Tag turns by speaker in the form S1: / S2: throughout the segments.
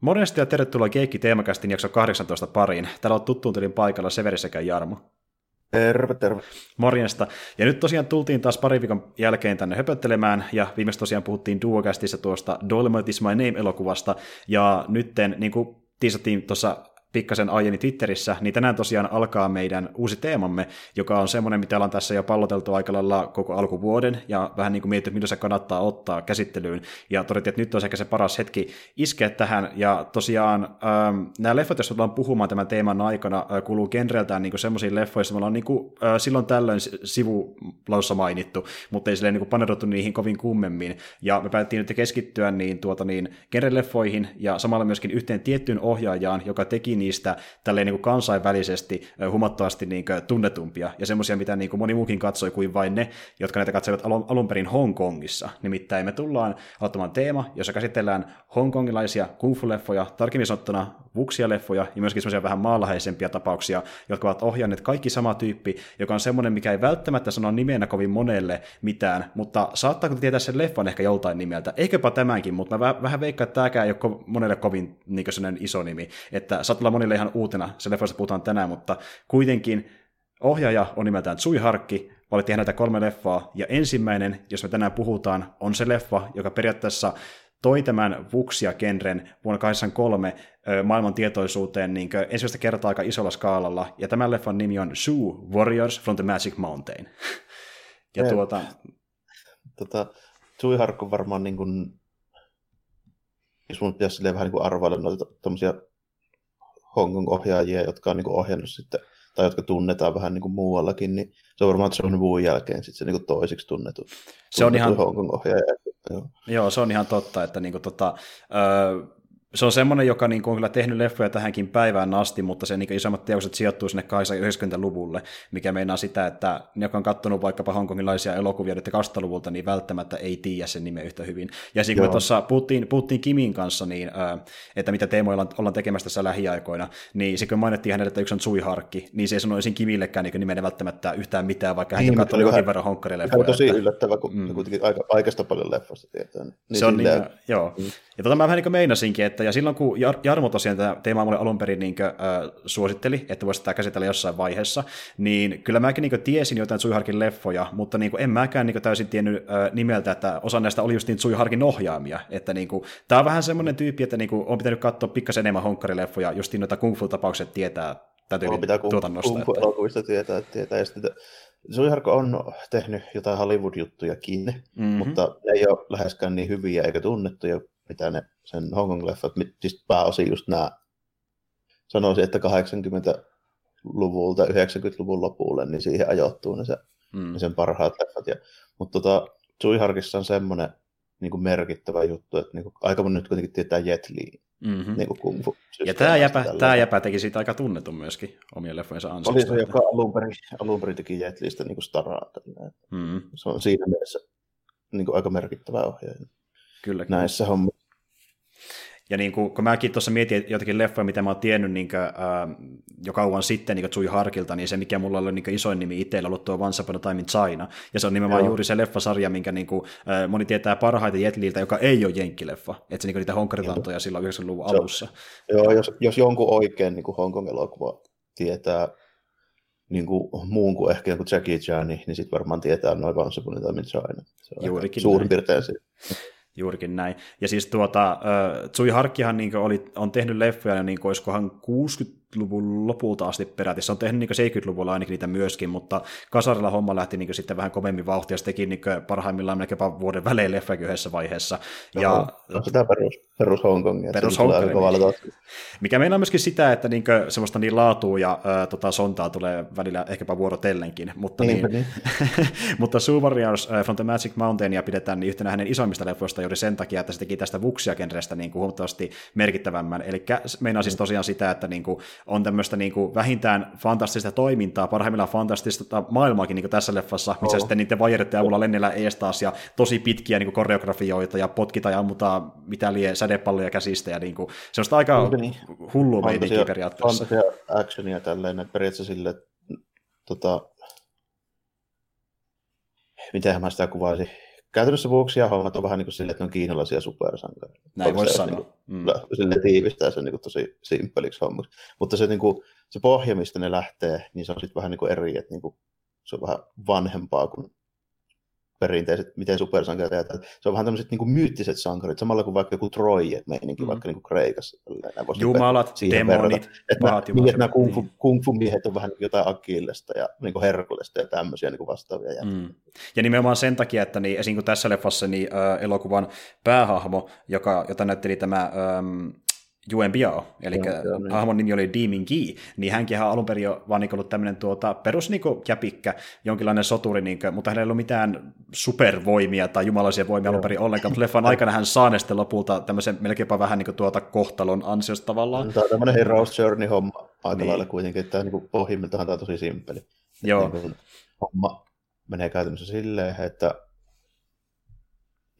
S1: Morjesta ja tervetuloa Keikki Teemakästin jakso 18 pariin. Täällä on tuttuun tylin paikalla Severi sekä Jarmo.
S2: Terve, terve.
S1: Morjesta. Ja nyt tosiaan tultiin taas pari viikon jälkeen tänne höpöttelemään, ja viimeksi tosiaan puhuttiin Duokästissä tuosta Dolomite is my name-elokuvasta, ja nytten, niin kuin tiisattiin tuossa pikkasen aiemmin Twitterissä, niin tänään tosiaan alkaa meidän uusi teemamme, joka on semmoinen, mitä ollaan tässä jo palloteltu aika lailla koko alkuvuoden, ja vähän niin kuin mietitty, mitä se kannattaa ottaa käsittelyyn, ja todettiin, että nyt on ehkä se paras hetki iskeä tähän, ja tosiaan ähm, nämä leffat, jos ollaan puhumaan tämän teeman aikana, äh, kuuluu genreltään niin semmoisiin leffoihin, me ollaan niin kuin, äh, silloin tällöin sivulaussa mainittu, mutta ei silleen niin paneuduttu niihin kovin kummemmin, ja me päätettiin nyt keskittyä niin, tuota, niin genreleffoihin, ja samalla myöskin yhteen tiettyyn ohjaajaan, joka teki niistä tälleen niin kuin kansainvälisesti huomattavasti niin kuin tunnetumpia ja semmoisia, mitä niin kuin moni muukin katsoi kuin vain ne, jotka näitä katsoivat alun, alun perin Hongkongissa. Nimittäin me tullaan aloittamaan teema, jossa käsitellään hongkongilaisia kungfu-leffoja, tarkemmin sanottuna vuksia-leffoja ja myöskin semmoisia vähän maalaheisempia tapauksia, jotka ovat ohjanneet kaikki sama tyyppi, joka on semmoinen, mikä ei välttämättä sano nimenä kovin monelle mitään, mutta saattaako tietää sen leffan ehkä joltain nimeltä? Ehkäpä tämänkin, mutta mä vähän veikkaan, että tämäkään ei ole monelle kovin niin iso nimi, että saattaa olla monille ihan uutena, se leffasta puhutaan tänään, mutta kuitenkin ohjaaja on nimeltään Tsui Harkki, valittiin häneltä kolme leffaa, ja ensimmäinen, jos me tänään puhutaan, on se leffa, joka periaatteessa toi tämän Vuksia-genren vuonna 1983 maailman tietoisuuteen niin ensimmäistä kertaa aika isolla skaalalla, ja tämän leffan nimi on Sue Warriors from the Magic Mountain.
S2: ja ja tuota... tota, Tsui Harkko varmaan niin kuin, jos mun pitäisi vähän niin kuin arvailla noita tommosia Hongkong-ohjaajia, jotka on niin kuin ohjannut sitten, tai jotka tunnetaan vähän niin kuin muuallakin, niin se on varmaan John Woon jälkeen sitten se niin kuin toisiksi tunnettu,
S1: se on ihan,
S2: Hongkong-ohjaaja.
S1: Joo. Joo, se on ihan totta, että niin kuin, tota, öö, se on semmoinen, joka niin kuin, on kyllä tehnyt leffoja tähänkin päivään asti, mutta se niin isommat teokset sijoittuu sinne 90-luvulle, mikä meinaa sitä, että ne, jotka on katsonut vaikkapa hongkongilaisia elokuvia nyt 2000-luvulta, niin välttämättä ei tiedä sen nimen yhtä hyvin. Ja siinä kun me tuossa puhuttiin, puhuttiin Kimin kanssa, niin, että mitä teemoilla ollaan tekemässä tässä lähiaikoina, niin se kun mainittiin hänelle, että yksi on Tsui Harkki, niin se ei sano ensin Kimillekään niin nimenä välttämättä yhtään mitään, vaikka hän niin, on katsonut jokin verran honkkarileffoja.
S2: Hän on tosi yllättävä, kun mm. kuitenkin aika, aikaista paljon leffosta tietää. Niin
S1: se on niin, joo. Mm. Ja tota mä vähän niin kuin meinasinkin, että ja silloin kun Jar- Jarmo tosiaan tätä teemaa mulle alun perin niin kuin, äh, suositteli, että voisi tätä käsitellä jossain vaiheessa, niin kyllä mäkin niin kuin, tiesin jotain Tsuiharkin leffoja, mutta niin kuin, en mäkään niin kuin, täysin tiennyt äh, nimeltä, että osa näistä oli just niin Tsuiharkin ohjaamia. Että niin kuin, tämä on vähän semmoinen tyyppi, että niin kuin, on pitänyt katsoa pikkasen enemmän honkkarileffoja, just noita kung fu-tapaukset tietää tätä
S2: pitää tuotannosta. Kung fu-elokuvista tietää, tietää. Ja sitten Suiharko on tehnyt jotain Hollywood-juttujakin, mm-hmm. mutta ne ei ole läheskään niin hyviä eikä tunnettuja mitä ne sen Hongkong-leffat, siis pääosin just nämä, sanoisin, että 80-luvulta 90-luvun lopulle, niin siihen ajoittuu ne, se, mm. ne sen parhaat leffat. Ja, mutta tota, Harkissa on semmoinen niin kuin merkittävä juttu, että niin kuin, aika moni nyt kuitenkin tietää Jet Li, mm-hmm. niin kuin kung fu.
S1: Ja tämä jäpä, tämä jäpä teki siitä aika tunnetun myöskin omien leffojensa ansiosta.
S2: Oli se, joka alun perin, alun perin teki Jet Listä niin staraa. Mm-hmm. Se on siinä mielessä niin kuin aika merkittävä ohjaaja. Kyllä, kyllä. Näissä hommissa.
S1: Ja niin kuin, kun mäkin tuossa mietin jotakin leffoja, mitä mä oon tiennyt niin kuin, äh, jo kauan sitten niin Tsui Harkilta, niin se mikä mulla oli niin isoin nimi itsellä ollut tuo Once Upon a Time in China. Ja se on nimenomaan Joo. juuri se leffasarja, minkä niin kuin, äh, moni tietää parhaiten Jetliltä, joka ei ole jenkkileffa. Että se niin kuin, niitä honkaritantoja silloin 90-luvun se, alussa.
S2: Joo, jos, jos jonkun oikein niin Hongkong-elokuva tietää niin kuin, muun kuin ehkä joku Jackie Chan, niin, niin sitten varmaan tietää noin Once Upon a Time in China. Se on Juurikin suurin piirtein se.
S1: Juurikin näin. Ja siis tuota, uh, Tsui Harkkihan niin oli, on tehnyt leffoja, niin kuin, olisikohan 60 luvun lopulta asti peräti. Se on tehnyt niin 70-luvulla ainakin niitä myöskin, mutta kasarilla homma lähti niin sitten vähän kovemmin vauhtia, se teki niin parhaimmillaan melkein vuoden välein leffakin yhdessä vaiheessa.
S2: Ja, on sitä perus, perus Hongkongia.
S1: Perus Hongkongia. Mikä meinaa myöskin sitä, että niin semmoista niin laatua ja ä, tota, sontaa tulee välillä ehkäpä vuorotellenkin, mutta, niin, niin, mutta Sue Warriors from the Magic Mountain ja pidetään niin yhtenä hänen isoimmista leffoista juuri sen takia, että se teki tästä Vuxia-genrestä niin kuin huomattavasti merkittävämmän. Eli meinaa siis tosiaan sitä, että niin kuin on tämmöistä niin kuin vähintään fantastista toimintaa, parhaimmillaan fantastista maailmaakin niin kuin tässä leffassa, missä oh. sitten niiden vajereiden avulla lennellä ees taas ja tosi pitkiä niin kuin koreografioita ja potkita ja ammutaan mitä lie sädepalloja käsistä ja niin kuin, se on aika niin, niin. hullu meininki periaatteessa.
S2: Fantasia actionia tälleen, periaatteessa sille, tota, miten mä sitä kuvaisin, käytännössä vuoksia hommat on vähän niin kuin sille, että ne on kiinalaisia supersankareita.
S1: Näin voisi sanoa. Niin
S2: mm. sille tiivistää sen niin kuin, tosi simppeliksi hommaksi. Mutta se, niin kuin, se pohja, mistä ne lähtee, niin se on sitten vähän niin kuin eri, että niin kuin, se on vähän vanhempaa kuin perinteiset, miten supersankarit ajatellaan. Se on vähän tämmöiset niin myyttiset sankarit, samalla kuin vaikka joku Troje meininki, mm. vaikka niin kuin Kreikassa.
S1: Jumalat, demonit,
S2: niin, että nämä kung, fu, kung fu miehet on vähän jotain Akillesta ja niin kuin Herkulesta ja tämmöisiä niin kuin vastaavia Mm.
S1: Ja nimenomaan sen takia, että niin, esim. kuin tässä leffassa niin, äh, elokuvan päähahmo, joka, jota näytteli tämä ähm, Yuen Biao, eli joo, niin. hahmon nimi oli Demon Key, niin hänkin on alun perin jo vaan niin ollut tämmöinen tuota, perus niin jäpikkä, jonkinlainen soturi, niin kuin, mutta hänellä ei ollut mitään supervoimia tai jumalaisia voimia joo. alun perin ollenkaan, mutta leffan aikana hän saa sitten lopulta tämmöisen melkeinpä vähän niin kuin tuota kohtalon ansiosta tavallaan.
S2: Tämä on tämmöinen Heroes Journey-homma aika niin. lailla kuitenkin, että niin pohjimmiltaan tämä on tosi simppeli.
S1: Joo.
S2: Niin homma menee käytännössä silleen, että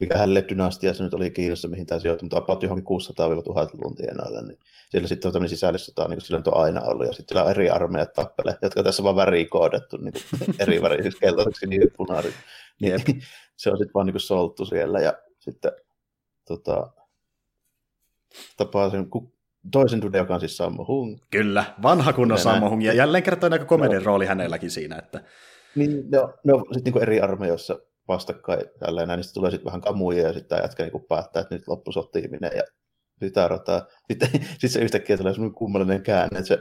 S2: mikä hälle dynastiassa nyt oli Kiinassa, mihin tämä sijoittui, mutta about johonkin 600-1000 tienoille, niin siellä sitten on tämmöinen sisällissota, niin kuin sillä on aina ollut, ja sitten siellä on eri armeijat tappele, jotka tässä on vaan värikoodettu niin eri värisiksi, keltaiseksi niin punaisiksi. Niin, se on sitten vaan niin kuin solttu siellä, ja sitten tota, tapaa sen toisen dude, joka on siis Sammo Hung.
S1: Kyllä, vanha kunnon Sammo Hung, ja jälleen kertaan aika komedian rooli hänelläkin siinä. Että...
S2: Niin, no, no sitten niin eri armeijoissa vastakkain tälleen näin, niin sitten tulee sitten vähän kamuja ja sitten jätkä niin päättää, että nyt loppu sotiiminen ja sitä rataa. Sitten, sitten se yhtäkkiä tulee semmoinen kummallinen käänne, että se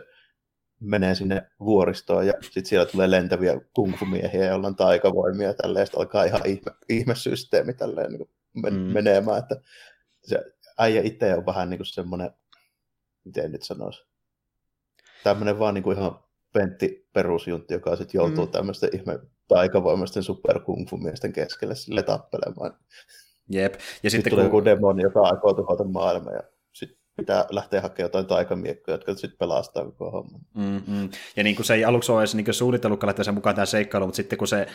S2: menee sinne vuoristoon ja sitten siellä tulee lentäviä kungfu-miehiä, joilla on taikavoimia ja tälleen, sitten alkaa ihan ihme, ihmesysteemi tälleen niin men- mm. menemään, että se äijä itse on vähän niin kuin semmoinen, miten nyt sanoisi, tämmöinen vaan niin kuin ihan Pentti perusjuntti, joka sitten joutuu mm. tämmöisten ihme taikavoimaisten superkungfu-miesten keskelle sille tappelemaan.
S1: Jep. Ja
S2: sitten, sitten kun... joku demoni, joka aikoo tuhota maailmaa ja pitää lähteä hakemaan jotain taikamiekkoja, jotka sitten pelastaa koko homman.
S1: Mm-hmm. Ja niin kuin se ei aluksi ole edes niin suunnitellutkaan lähteä sen mukaan tähän seikkailuun, mutta sitten kun se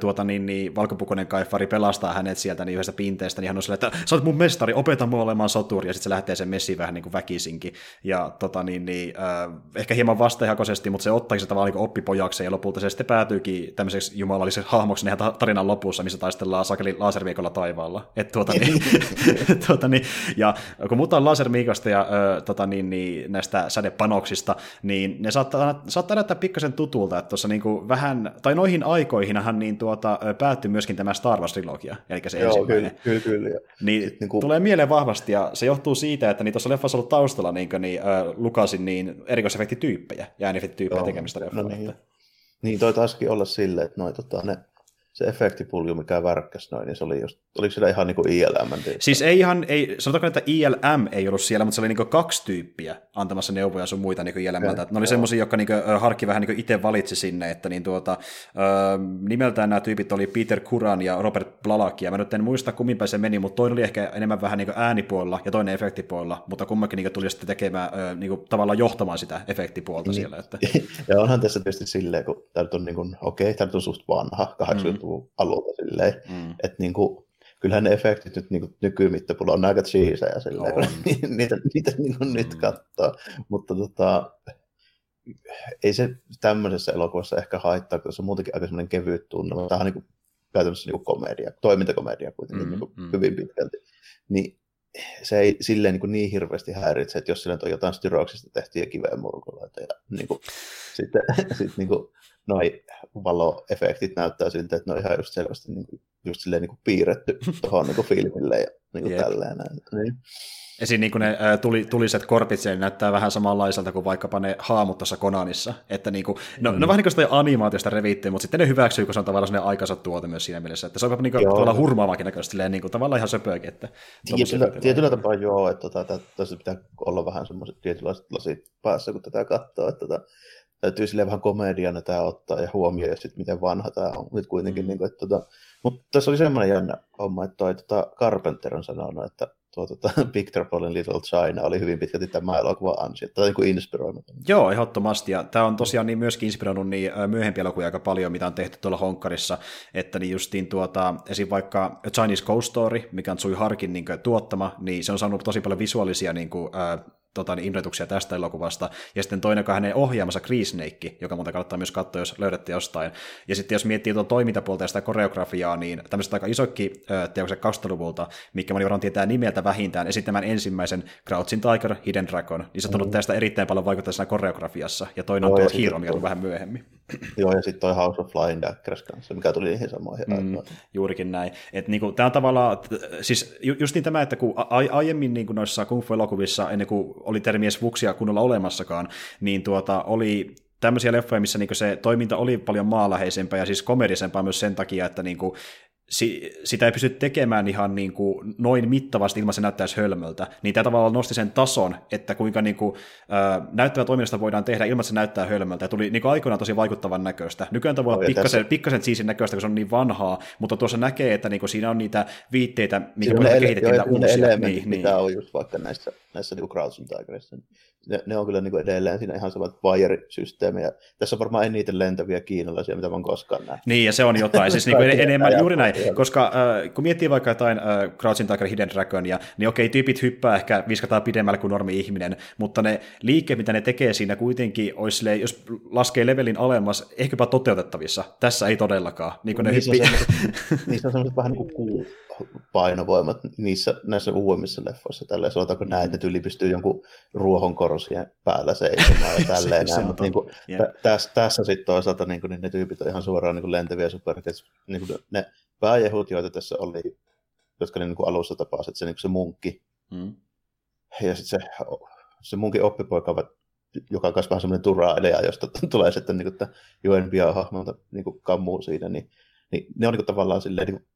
S1: tuota, niin, niin, valkopukunen kaifari pelastaa hänet sieltä niin yhdestä pinteestä, niin hän on silleen, että sä oot mun mestari, opeta mua olemaan soturi, ja sitten se lähtee sen messiin vähän niin kuin väkisinkin. Ja tota, niin, niin, äh, ehkä hieman vastahakoisesti, mutta se ottaakin se tavallaan niin oppipojaksi, ja lopulta se sitten päätyykin tämmöiseksi jumalalliseksi hahmoksi ihan tarinan lopussa, missä taistellaan sakeli laserviikolla taivaalla. Et, tuota, niin, tuota, niin, ja kun muuta on lasermiikosta ja ö, tota, niin, niin, näistä sädepanoksista, niin ne saattaa, saattaa näyttää pikkasen tutulta, että tuossa niin vähän, tai noihin aikoihinhan niin tuota, päättyi myöskin tämä Star Wars-trilogia, eli se
S2: Joo, ensimmäinen. Kyllä, kyllä, kyllä.
S1: Niin, niin kuin... tulee mieleen vahvasti, ja se johtuu siitä, että niin tuossa leffassa on ollut taustalla niin, niin, äh, Lukasin niin erikoisefektityyppejä ja äänefektityyppejä tekemistä leffalla. No
S2: niin. Niin, toi taisikin olla silleen, että noi, tota, ne se efektipulju, mikä värkkäs noin, niin se oli just, oliko siellä ihan niin kuin ILM?
S1: Siis ei ihan, ei, sanotaanko, että ILM ei ollut siellä, mutta se oli niin kaksi tyyppiä antamassa neuvoja sun muita niin ILMltä. Okay, ne oli semmoisia, jotka niin Harkki vähän niin itse valitsi sinne, että niin tuota, nimeltään nämä tyypit oli Peter Kuran ja Robert Blalak, ja mä nyt en muista kummin päin se meni, mutta toinen oli ehkä enemmän vähän niin äänipuolella ja toinen efektipuolella, mutta kummakin niin tuli sitten tekemään, niin kuin, tavallaan johtamaan sitä efektipuolta niin. siellä. Että...
S2: ja onhan tässä tietysti silleen, kun tämä on, niin kuin, okei, okay, tämä on suht vanha, 80 mm 90 alulta silleen, mm. että niin kuin, kyllähän ne efektit nyt niin nykymittapulla on aika cheesejä silleen, on. niitä, niitä niin kuin mm. nyt katsoo, mutta tota, ei se tämmöisessä elokuvassa ehkä haittaa, koska se on muutenkin aika semmoinen kevyt tunnelma. Tämä on niin kuin, käytännössä niin kuin komedia, toimintakomedia kuitenkin mm, niin kuin mm. hyvin pitkälti. Niin se ei silleen niin, kuin niin hirveästi häiritse, että jos sillä on jotain styrauksista tehtyjä kiveen murkuloita ja niin kuin, sitten, sitten niin kuin, noi valoefektit näyttää siltä, että ne on ihan just selvästi niin kuin, just silleen niin kuin piirretty tuohon niin filmille ja niin kuin tälleen. Niin.
S1: Esim. niin ne ä, tuli, tuliset korpit siellä näyttää vähän samanlaiselta kuin vaikkapa ne haamut tuossa Konanissa. Että niin kuin, no, mm. no vähän niin kuin sitä animaatiosta revittiin, mutta sitten ne hyväksyy, kun se on tavallaan sellainen aikansa tuote myös siinä mielessä. Että se on niin kuin, tavallaan hurmaavakin näköistä, niin kuin, tavallaan ihan söpöäkin. Että
S2: tietyllä, tietyllä tapaa joo, että tota, tässä pitää olla vähän semmoiset tietynlaiset lasit päässä, kun tätä katsoo. Että tota, täytyy sille vähän komediana tämä ottaa ja huomioida ja sitten miten vanha tämä on nyt kuitenkin. Mm. Niin kuin, että, tota, mutta tässä oli semmoinen jännä homma, että toi tota, Carpenter on sanonut, että tuo tota, Big Trouble in Little China oli hyvin pitkälti tämä elokuva ansio, tai niin inspiroinut.
S1: Joo, ehdottomasti, ja tämä on tosiaan niin myöskin inspiroinut niin myöhempiä elokuvia aika paljon, mitä on tehty tuolla Honkkarissa, että niin justiin tuota, esim. vaikka Chinese Ghost Story, mikä on Tsui Harkin niin tuottama, niin se on saanut tosi paljon visuaalisia niin kuin, äh, tota, niin, innoituksia tästä elokuvasta, ja sitten toinen, joka hänen ohjaamassa Chris Snake, joka muuten kannattaa myös katsoa, jos löydätte jostain. Ja sitten jos miettii tuon toimintapuolta ja sitä koreografiaa, niin tämmöiset aika isokki teokset 2000-luvulta, mikä moni varmaan tietää nimeltä vähintään, esittämään ensimmäisen Crouching Tiger, Hidden Dragon, niin se on tullut mm. tästä erittäin paljon vaikuttaa siinä koreografiassa, ja toinen on tuo Hero, mikä vähän myöhemmin.
S2: Joo, ja sitten toi House of Flying Daggers kanssa, mikä tuli niihin samoihin mm,
S1: Juurikin näin. Et niinku, tämä on tavallaan, siis just niin tämä, että kun a- aiemmin niin kuin noissa kung fu-elokuvissa, ennen kuin oli termiä svuksia kunnolla olemassakaan, niin tuota, oli tämmöisiä leffoja, missä niin se toiminta oli paljon maaläheisempää ja siis komedisempaa myös sen takia, että niin kuin, si, sitä ei pysty tekemään ihan niin kuin noin mittavasti ilman se näyttäisi hölmöltä, niin tämä tavallaan nosti sen tason, että kuinka niin kuin, äh, näyttävä toiminnasta voidaan tehdä ilman, että se näyttää hölmöltä, ja tuli niin kuin aikoinaan tosi vaikuttavan näköistä. Nykyään voi olla pikkasen, tässä... pikkasen siisin näköistä, kun se on niin vanhaa, mutta tuossa näkee, että niin kuin siinä on niitä viitteitä, mikä voidaan kehittää
S2: uusia. Ne niin, mitä niin. on just vaikka näissä, näissä niin Crouching Tigerissa. Ne, ne, on kyllä niin kuin edelleen siinä ihan samat wire-systeemejä. Tässä on varmaan eniten lentäviä kiinalaisia, mitä mä koskaan nähnyt.
S1: Niin, ja se on jotain. siis niin kuin enemmän, juuri näin koska äh, kun miettii vaikka jotain äh, Tiger, Hidden Dragonia, niin okei, tyypit hyppää ehkä 500 pidemmällä kuin normi-ihminen, mutta ne liikkeet, mitä ne tekee siinä kuitenkin, olisi sille, jos laskee levelin alemmas, ehkäpä toteutettavissa. Tässä ei todellakaan. Niin kuin ne
S2: niissä, on niissä on sellaiset vähän niin kuin painovoimat niissä, näissä uudemmissa leffoissa. Tälleen sanotaanko näin, että tyyli pystyy jonkun ruohon korsien päällä seisomaan ja tälleen. näin, mutta niin kuin, t- tässä, tässä sitten toisaalta niin kuin, niin ne tyypit on ihan suoraan niin kuin lentäviä superhkeitä. Niin kuin ne pääjehut, joita tässä oli, jotka niin kuin alussa tapasivat, että se, niin se munkki. Mm. Ja sitten se, se munkin oppipoika, joka on myös vähän semmoinen turailija, josta tulee sitten niin kuin, Joen hahmolta niin kammuu siinä, niin, niin ne on niin kuin, tavallaan silleen, niin kuin,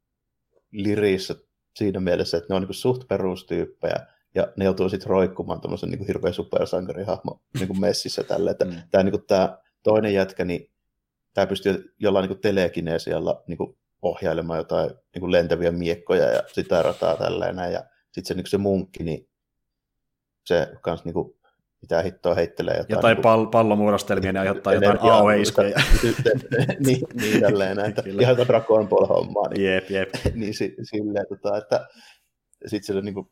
S2: lirissä siinä mielessä, että ne on niin kuin, suht perustyyppejä, ja ne joutuu sitten roikkumaan tuommoisen niin hirveän supersankarihahmo niin kuin messissä tälle, että mm. tämä, niin kuin, tämä toinen jätkä, niin tämä pystyy jollain niin telekineesialla niin kuin, ohjailemaan jotain niin kuin lentäviä miekkoja ja sitä rataa tällainen. Ja sitten se, niin se munkki, niin se kans niin kuin, mitä hittoa heittelee.
S1: Jotain, jotain niin pall- pallomuodostelmia, ne aiheuttaa jotain AOE-iskuja.
S2: niin, niin tälleen näin. Ihan jotain Dragon Ball hommaa.
S1: Niin, jep, jep.
S2: niin si, silleen, tota, että sitten se niin kuin,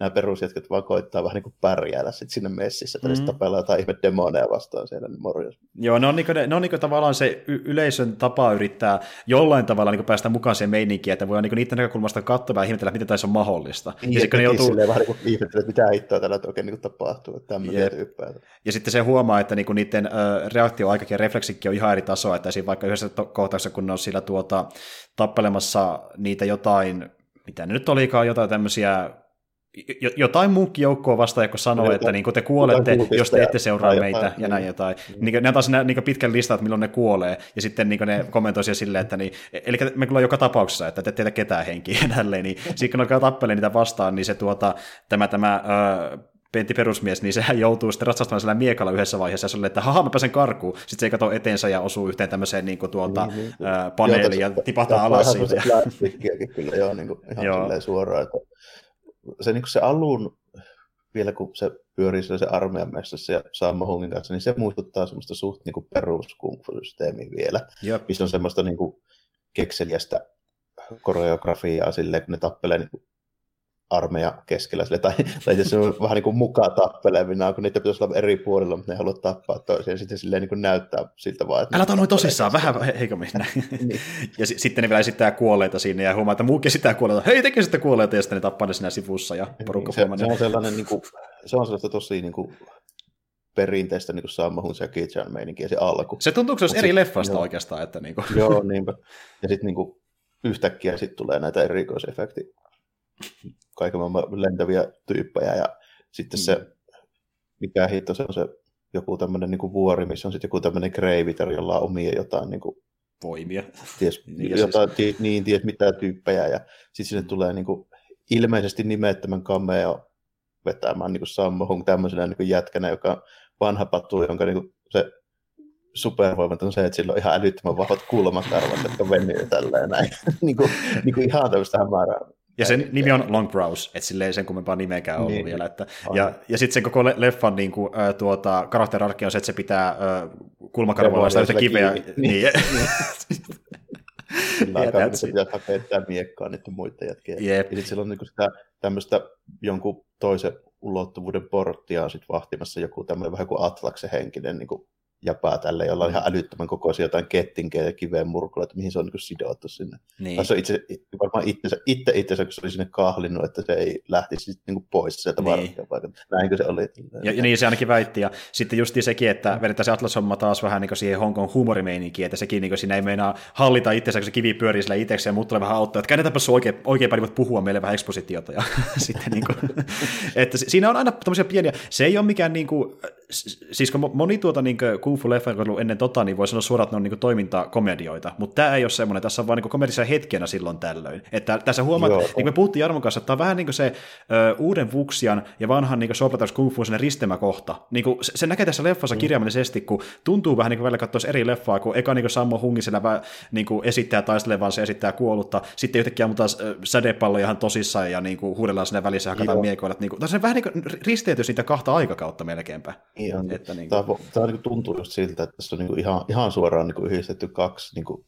S2: nämä perusjätkät vaan koittaa vähän niin kuin pärjäällä sit sinne messissä, että mm. tapella jotain ihme demoneja vastaan siellä, niin morjos.
S1: Joo, ne on, niin kuin, ne on niin tavallaan se y- yleisön tapa yrittää jollain tavalla niin kuin päästä mukaan siihen meininkiin, että voi niin niiden näkökulmasta katsoa ja ihmetellä, miten tässä on mahdollista.
S2: Niin, ja sitten ne joutuu... silleen vähän niin kuin että mitä hittoa tällä oikein niin kuin tapahtuu, että tämmöinen tyyppejä.
S1: Ja sitten se huomaa, että niin kuin niiden äh, reaktioaikakin ja refleksikin on ihan eri tasoa, että siinä vaikka yhdessä kohtauksessa, kun ne on siellä tuota, tappelemassa niitä jotain, mitä ne nyt olikaan, jotain tämmöisiä jotain munkkijoukkoa vastaan, kun sanoo, että niin te kuolette, jos te ette seuraa meitä, jotain, ja näin niin. jotain. Mm. Niin, ne antaa sinne niin pitkän listan, että milloin ne kuolee, ja sitten niin ne kommentoisi silleen, että niin, eli me kyllä joka tapauksessa, että te ette ketään henkiä, ja tälleen, niin sitten kun alkaa tappelee niitä vastaan, niin se tuota, tämä, tämä äh, Pentti perusmies, niin sehän joutuu sitten ratsastamaan sillä miekalla yhdessä vaiheessa, ja se oli, että haha, mä pääsen karkuun. Sitten se ei kato eteensä ja osuu yhteen tämmöiseen niin kuin, niin, niin. Ää, paneeliin joo, ja tipahtaa alas siitä.
S2: kyllä, joo, niin kuin, ihan joo. suoraan, että se, niin se alun, vielä kun se pyörii se armeijan messassa ja Sammo Hungin kanssa, niin se muistuttaa semmoista suht niin perus kung systeemiä vielä, Jop. missä on semmoista niin kuin kekseliästä koreografiaa silleen, kun ne tappelee niin kuin armeija keskellä, sille, tai, tai se on vähän niin kuin mukaan tappelevina, kun niitä pitäisi olla eri puolilla, mutta ne haluaa tappaa toisiaan, sitten silleen niin kuin näyttää siltä vaan. Että
S1: Älä noin tosissaan, vähän heikommin. niin. Ja s- sitten ne vielä esittää kuolleita sinne, ja huomaa, että muukin esittää kuolleita, hei tekee sitten kuolleita, ja sitten ne tappaa ne siinä sivussa, ja porukka
S2: niin, se, se, on sellainen, niin kuin, se on sellaista tosi niin kuin, perinteistä niin Sammo ja Kitchan meininkiä se alku.
S1: Se tuntuu, se eri leffasta joo. oikeastaan. Että niin kuin.
S2: Joo, niinpä. Ja sitten niin kuin, yhtäkkiä sit tulee näitä erikoisefekti kaiken maailman lentäviä tyyppejä ja sitten mm. se, mikä hitto, se on se joku tämmöinen niin vuori, missä on sitten joku tämmöinen kreiviter, jolla on omia jotain niin kuin,
S1: voimia.
S2: Ties, niin, jotain, siis... niin, ties mitä tyyppejä ja sitten sinne mm. tulee niin kuin, ilmeisesti nimettömän cameo vetämään niin kuin Sammo Hung tämmöisenä niin kuin jätkänä, joka on vanha patu, jonka niin kuin, se supervoimat on se, että sillä on ihan älyttömän vahvat kulmakarvat, jotka venyy tälleen näin. niin, kuin, niin kuin ihan tämmöistä hämärää.
S1: Ja sen nimi on Long Browse, että sille ei sen kummempaa nimeäkään ollut niin, vielä. Että, ja, ja sitten sen koko leffan niin kuin, äh, tuota, karakterarkki on se, että se pitää äh, kulmakarvoilla sitä yhtä kiveä. Niin. niin.
S2: Sillä aikaa, kun pitää hakea sitä miekkaa niiden muiden jätkien. Yep. Ja sitten sillä on niin sitä tämmöistä jonkun toisen ulottuvuuden porttia sit vahtimassa joku tämmöinen vähän kuin Atlaksen henkinen niin kuin japaa tälle, jolla on ihan älyttömän kokoisia jotain kettinkejä ja kiveen murkulla, että mihin se on niin sidottu sinne. Niin. Se on itse, varmaan itse, itse itsensä, kun se oli sinne kahlinnut, että se ei lähtisi sit niin pois sieltä niin. Näinkö se oli?
S1: Ja, ja, niin se ainakin väitti. Ja sitten just sekin, että vedetään se Atlas-homma taas vähän niin siihen Hong Kong huumorimeininkiin, että sekin niin siinä ei meinaa hallita itsensä, kun se kivi pyörii sillä itseksi ja muut tulee vähän auttaa, että käännetäänpä se oikein, oikein päin puhua meille vähän ekspositiota. Ja sitten niin kuin, että siinä on aina tämmöisiä pieniä, se ei ole mikään niin kuin, siis kun moni tuota niin kung fu leffa ollut ennen tota, niin voi sanoa suoraan, että ne on niin toimintakomedioita, mutta tämä ei ole semmoinen, tässä on vaan niin komedisia hetkenä silloin tällöin. Että tässä huomaat, Joo. niin kuin me puhuttiin Jarmon kanssa, että tämä on vähän niin kuin se ö, uuden Vuksian ja vanhan niin Sopratas kung fu ristemäkohta. Niin kuin, se, se, näkee tässä leffassa mm. kirjaimellisesti, kun tuntuu vähän niin kuin välillä katsoisi eri leffaa, kun eka niin kuin Sammo Hungisellä niin kuin esittää taistelevan, se esittää kuollutta, sitten yhtäkkiä ammutaan sädepallo ihan tosissaan ja niin kuin huudellaan sinne välissä ja hakataan miekoilla. Niin kuin, tässä on vähän niin kuin risteytys niitä kahta aikakautta melkeinpä.
S2: Ihan, että, niin kuin... tämä, tämä niin tuntuu just siltä, että tässä on niin kuin ihan, ihan suoraan niin kuin yhdistetty kaksi niin kuin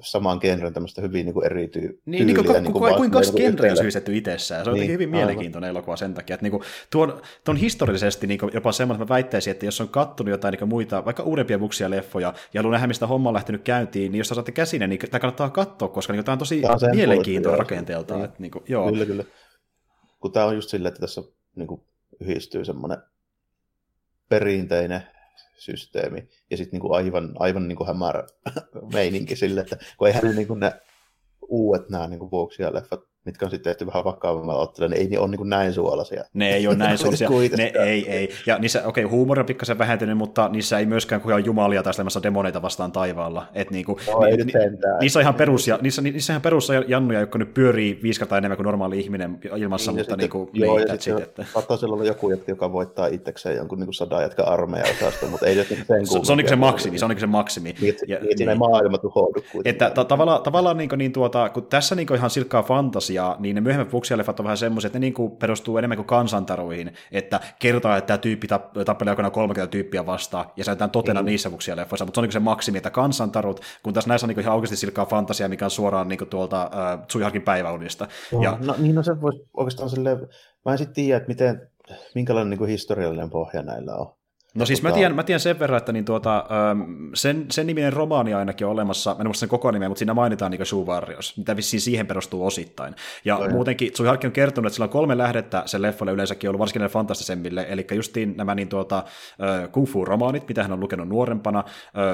S2: saman genren tämmöistä hyvin niin kuin eri tyy-
S1: niin, niin, kuin, niin kuin, kuin kaksi genreä on syystetty itsessään. Se on niin, hyvin mielenkiintoinen elokuva sen takia, että niin kuin, tuon, tuon historiallisesti niin kuin, jopa semmoinen, että mä väittäisin, että jos on kattonut jotain niin muita, vaikka uudempia buksia leffoja, ja haluaa nähdä, mistä homma on lähtenyt käyntiin, niin jos saatte käsinä, niin tämä kannattaa katsoa, koska niin, tämä on tosi tämä on mielenkiintoinen rakenteelta. Niin. Että, niin kuin, joo.
S2: Kyllä, kyllä. Kun tämä on just silleen, että tässä niin kuin, yhdistyy semmoinen perinteinen systeemi. Ja sitten niinku aivan, aivan niinku hämärä meininki sille, että kun eihän ne, niinku ne uudet nämä niinku vuoksia leffat mitkä on sitten tehty vähän vakavammalla otteella, niin ei ne ole niin näin suolaisia.
S1: Ne ei ole näin suolaisia. ne ei, ei. Ja niissä, okei, okay, huumori on pikkasen vähentynyt, mutta niissä ei myöskään kuin jumalia taistelemassa demoneita vastaan taivaalla. Et niinku, no, ni, ni, niissä on ihan perus, ja, niissä, niissä ihan perus jannuja, jotka nyt pyörii viisi kertaa enemmän kuin normaali ihminen ilmassa, niin, mutta sitten, niinku, joo,
S2: ja sitten että... saattaa olla joku, joka voittaa itsekseen jonkun niin sadan jätkä armeijan osasta, mutta ei nyt sen
S1: se, se on niin se maksimi, se on niin se maksimi.
S2: Niin, niin, niin, maailma tuhoudu
S1: Että tavallaan, tavallaan niin, niin tuota, kun tässä niin ihan silkkaa fantasia, ja niin ne myöhemmät Fuxia-leffat on vähän semmoiset, että ne niin perustuu enemmän kuin kansantaruihin, että kertaa, että tämä tyyppi tappelee aikoinaan 30 tyyppiä vastaan, ja säytetään totena mm. niissä Fuxia-leffoissa, mutta se on niin se maksimi, että kansantarut, kun tässä näissä on niin ihan oikeasti silkkaa fantasia, mikä on suoraan niin tuolta äh, Tsuiharkin päiväunista.
S2: Oh, ja, no, niin, no se voisi oikeastaan silleen, mä en sitten tiedä, että miten, minkälainen niin kuin historiallinen pohja näillä on.
S1: No siis mä tiedän, mä tiedän sen verran, että niin tuota, sen, sen niminen romaani ainakin on olemassa, en muista sen koko nimeä, mutta siinä mainitaan niin Shoe Warriors, mitä vissiin siihen perustuu osittain. Ja no, muutenkin Sui Harkki on kertonut, että sillä on kolme lähdettä sen leffalle yleensäkin ollut varsinkin fantastisemmille, eli justiin nämä niin tuota, kung fu-romaanit, mitä hän on lukenut nuorempana,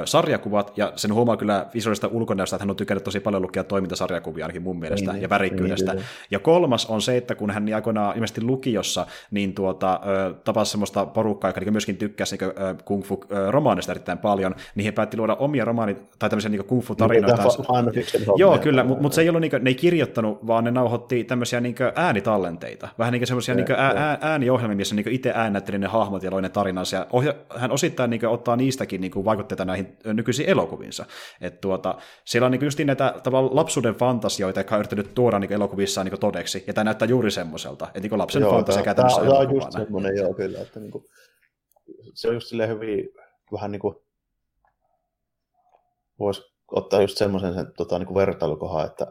S1: sarjakuvat, ja sen huomaa kyllä visuaalista ulkonäöstä, että hän on tykännyt tosi paljon lukea toimintasarjakuvia ainakin mun mielestä, niin, ja värikkyydestä. Niin, ja kolmas on se, että kun hän aikoinaan ilmeisesti lukiossa, niin tuota, tapasi semmoista porukkaa, joka niin myöskin tykkäsi niin kung fu-romaanista erittäin paljon, niin he päätti luoda omia romaanit, tai tämmöisiä niin kung fu-tarinoita. Joo, kyllä, mutta mut se ei ollut, niin kuin, ne ei kirjoittanut, vaan ne nauhoitti tämmöisiä niin äänitallenteita. Vähän niin kuin semmoisia niin ää, ääniohjelmia, missä niin itse äännätteli ne hahmot ja loi ne tarinansa. Ja ohja- hän osittain niin ottaa niistäkin niin vaikutteita näihin nykyisiin elokuviinsa. Et tuota, siellä on niin just näitä tavallaan lapsuuden fantasioita, jotka on yrittänyt tuoda niin elokuvissaan niin todeksi. Ja tämä näyttää juuri semmoiselta. Että niin lapsen joo, fantasia käytännössä
S2: Tämä on just semmoinen, joo, kyllä. Että niin kuin se on just silleen hyvin vähän niin kuin voisi ottaa just semmoisen sen, tota, niin kuin vertailukohan, että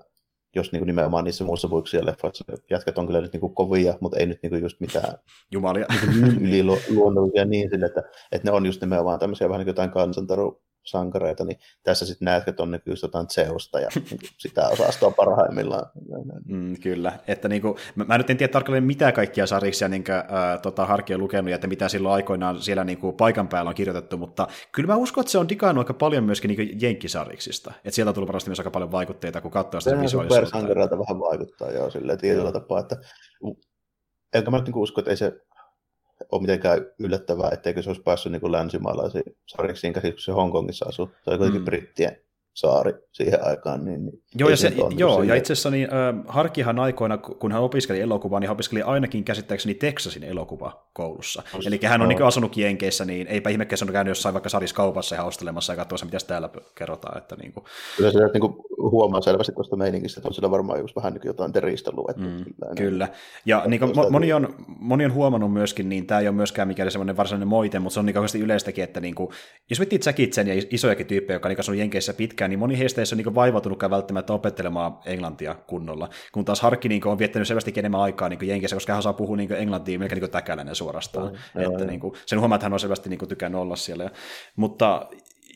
S2: jos niin kuin nimenomaan niissä muissa vuoksissa leffoissa jätkät on kyllä nyt niin kuin kovia, mutta ei nyt niin kuin just mitään
S1: Jumalia.
S2: Niin yliluonnollisia niin sille, että, että ne on just nimenomaan tämmöisiä vähän niin kuin jotain kansantaru sankareita, niin tässä sitten näet, että on niin jotain Zeusta ja sitä osastoa parhaimmillaan.
S1: Mm, kyllä, että niin kuin, mä, mä nyt en tiedä tarkalleen mitä kaikkia sarjiksia niin kuin, äh, tota, Harki on lukenut ja että mitä silloin aikoinaan siellä niin kuin, paikan päällä on kirjoitettu, mutta kyllä mä uskon, että se on digannut aika paljon myöskin niin jenkkisarjiksista, että sieltä on tullut varmasti myös aika paljon vaikutteita, kun katsoo sitä visuaalisuutta.
S2: Supersankareilta vähän vaikuttaa joo, silleen tietyllä tapaa, että enkä mä nyt niin usko, että ei se ole mitenkään yllättävää, etteikö se olisi päässyt niin länsimaalaisiin sarjiksiin käsiksi, kun se Hongkongissa asuu. Se oli kuitenkin mm. brittien saari siihen aikaan. Niin, niin
S1: joo, ja, se, joo ja itse asiassa niin, äh, Harkihan aikoina, kun hän opiskeli elokuvaa, niin hän opiskeli ainakin käsittääkseni Texasin elokuvakoulussa. Eli hän on no. niin asunut Jenkeissä, niin eipä ihmekään se on käynyt jossain vaikka sariskaupassa ja ostelemassa ja katsoa, mitä täällä kerrotaan. Että, niin kuin.
S2: Kyllä se niin kuin, huomaa selvästi tuosta meiningistä, että on sillä varmaan just vähän niin jotain deristä luettu. Mm,
S1: kyllä. Ja niin kuin, moni, on, moni on huomannut myöskin, niin tämä ei ole myöskään mikään semmoinen varsinainen moite, mutta se on niin kauheasti yleistäkin, että niin kuin, jos miettii Jackie Chan ja isojakin tyyppejä, jotka on niin Jenkeissä pitkään, niin moni heistä ei ole niin vaivautunutkaan välttämättä opettelemaan englantia kunnolla, kun taas Harkki niin on viettänyt selvästi enemmän aikaa niin Jenkeissä, koska hän osaa puhua niin englantia melkein niin täkäläinen suorastaan. Mm, että, niin kuin, sen huomaa, että hän on selvästi niin tykännyt olla siellä. Mutta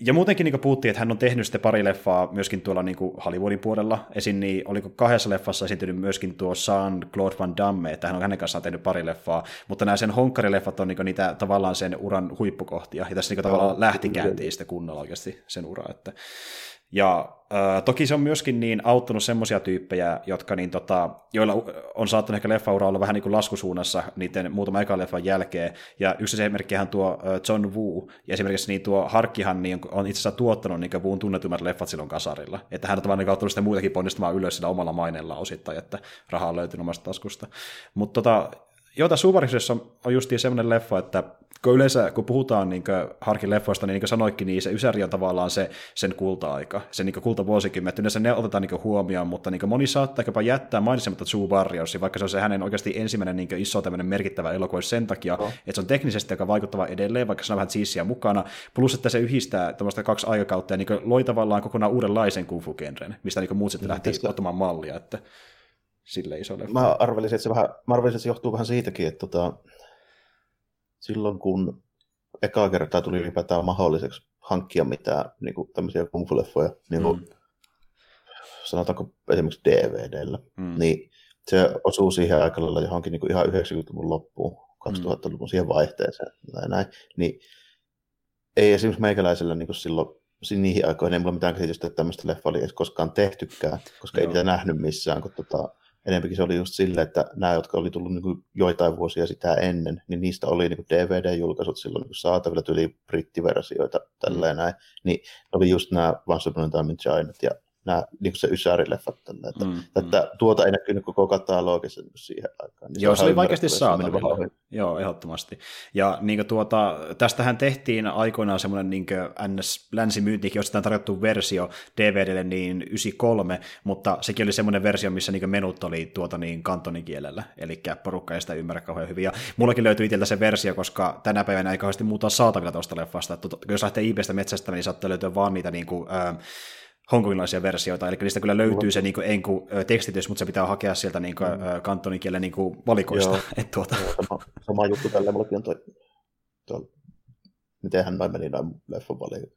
S1: ja muutenkin niin puhuttiin, että hän on tehnyt sitten pari leffaa myöskin tuolla niin Hollywoodin puolella. Esim. niin oliko kahdessa leffassa esiintynyt myöskin tuo Sean Claude Van Damme, että hän on hänen kanssaan tehnyt pari leffaa, mutta nämä sen honkkarileffat on niin niitä tavallaan sen uran huippukohtia, ja tässä niin tavallaan lähti käyntiin sitten kunnolla oikeasti sen ura. Että ja äh, toki se on myöskin niin auttanut semmoisia tyyppejä, jotka niin, tota, joilla on saattanut ehkä leffaura olla vähän niin kuin laskusuunnassa niiden muutama eka leffan jälkeen. Ja yksi esimerkkihän tuo John Woo, ja esimerkiksi niin tuo Harkkihan niin on itse asiassa tuottanut niin Woon tunnetummat leffat silloin kasarilla. Että hän on tavallaan kautta sitä muitakin ponnistamaan ylös sillä omalla maineella osittain, että rahaa on löytynyt omasta taskusta. Mutta tota, Joo, tässä Suvarisessa on justiin semmoinen leffa, että kun yleensä kun puhutaan niin Harkin leffoista, niin, niin kuin sanoikin, niin se Ysäri on tavallaan se, sen kulta-aika, se niin kultavuosikymmentä. Yleensä ne otetaan niin huomioon, mutta niin moni saattaa jopa jättää mainitsematta Zoo Warriors, vaikka se on se hänen oikeasti ensimmäinen niin iso tämmöinen merkittävä elokuva sen takia, no. että se on teknisesti aika vaikuttava edelleen, vaikka se on vähän siissiä mukana, plus että se yhdistää tämmöistä kaksi aikakautta ja niin loi tavallaan kokonaan uudenlaisen kung fu mistä niin muut sitten lähti ottamaan mallia. Että sille iso leffa.
S2: Mä arvelisin, että se, vähän, mä arvelisin, että se johtuu vähän siitäkin, että tota, silloin kun eka kertaa tuli ylipäätään mahdolliseksi hankkia mitään niin kuin tämmöisiä kung leffoja niin kuin, mm. sanotaanko esimerkiksi DVDllä, mm. niin se osuu siihen aika lailla johonkin niin kuin ihan 90-luvun loppuun, 2000-luvun mm. siihen vaihteeseen tai näin, niin ei esimerkiksi meikäläisellä niin kuin silloin niihin aikoihin ei mulla mitään käsitystä, että tämmöistä leffa oli edes koskaan tehtykään, koska Joo. ei niitä nähnyt missään, kun tota, enempikin se oli just sille, että nämä, jotka oli tullut niin kuin joitain vuosia sitä ennen, niin niistä oli niin DVD-julkaisut silloin niin saatavilla, tyyli brittiversioita, tälleen mm. näin, niin oli just nämä Once Upon a Time in China ja nämä niin kuin se Ysäri-leffat. Tällä, että, mm, että mm. tuota ei näkynyt koko katalogissa niin siihen aikaan.
S1: Niin Joo, se, se oli vaikeasti saatavilla. Joo, ehdottomasti. Ja niin kuin tuota, tästähän tehtiin aikoinaan semmoinen niin NS länsimyyntikin, josta on tarjottu versio DVDlle niin 93, mutta sekin oli semmoinen versio, missä niin menut oli tuota niin kantonikielellä, eli porukka ei sitä ymmärrä kauhean hyvin. Ja mullakin löytyi itseltä se versio, koska tänä päivänä ei kauheasti muuta saatavilla tuosta leffasta. Että jos lähtee IPstä metsästä, niin saattaa löytyä vaan niitä niin kuin, äh, hongkongilaisia versioita, eli niistä kyllä löytyy se niin kuin, enku tekstitys, mutta se pitää hakea sieltä niin kuin, mm. kantonikielen niin kuin, valikoista. Joo. Et, tuota.
S2: Joo, sama, sama juttu tällä, mullakin on toi, toi mitenhän noin meni noin leffon valiko.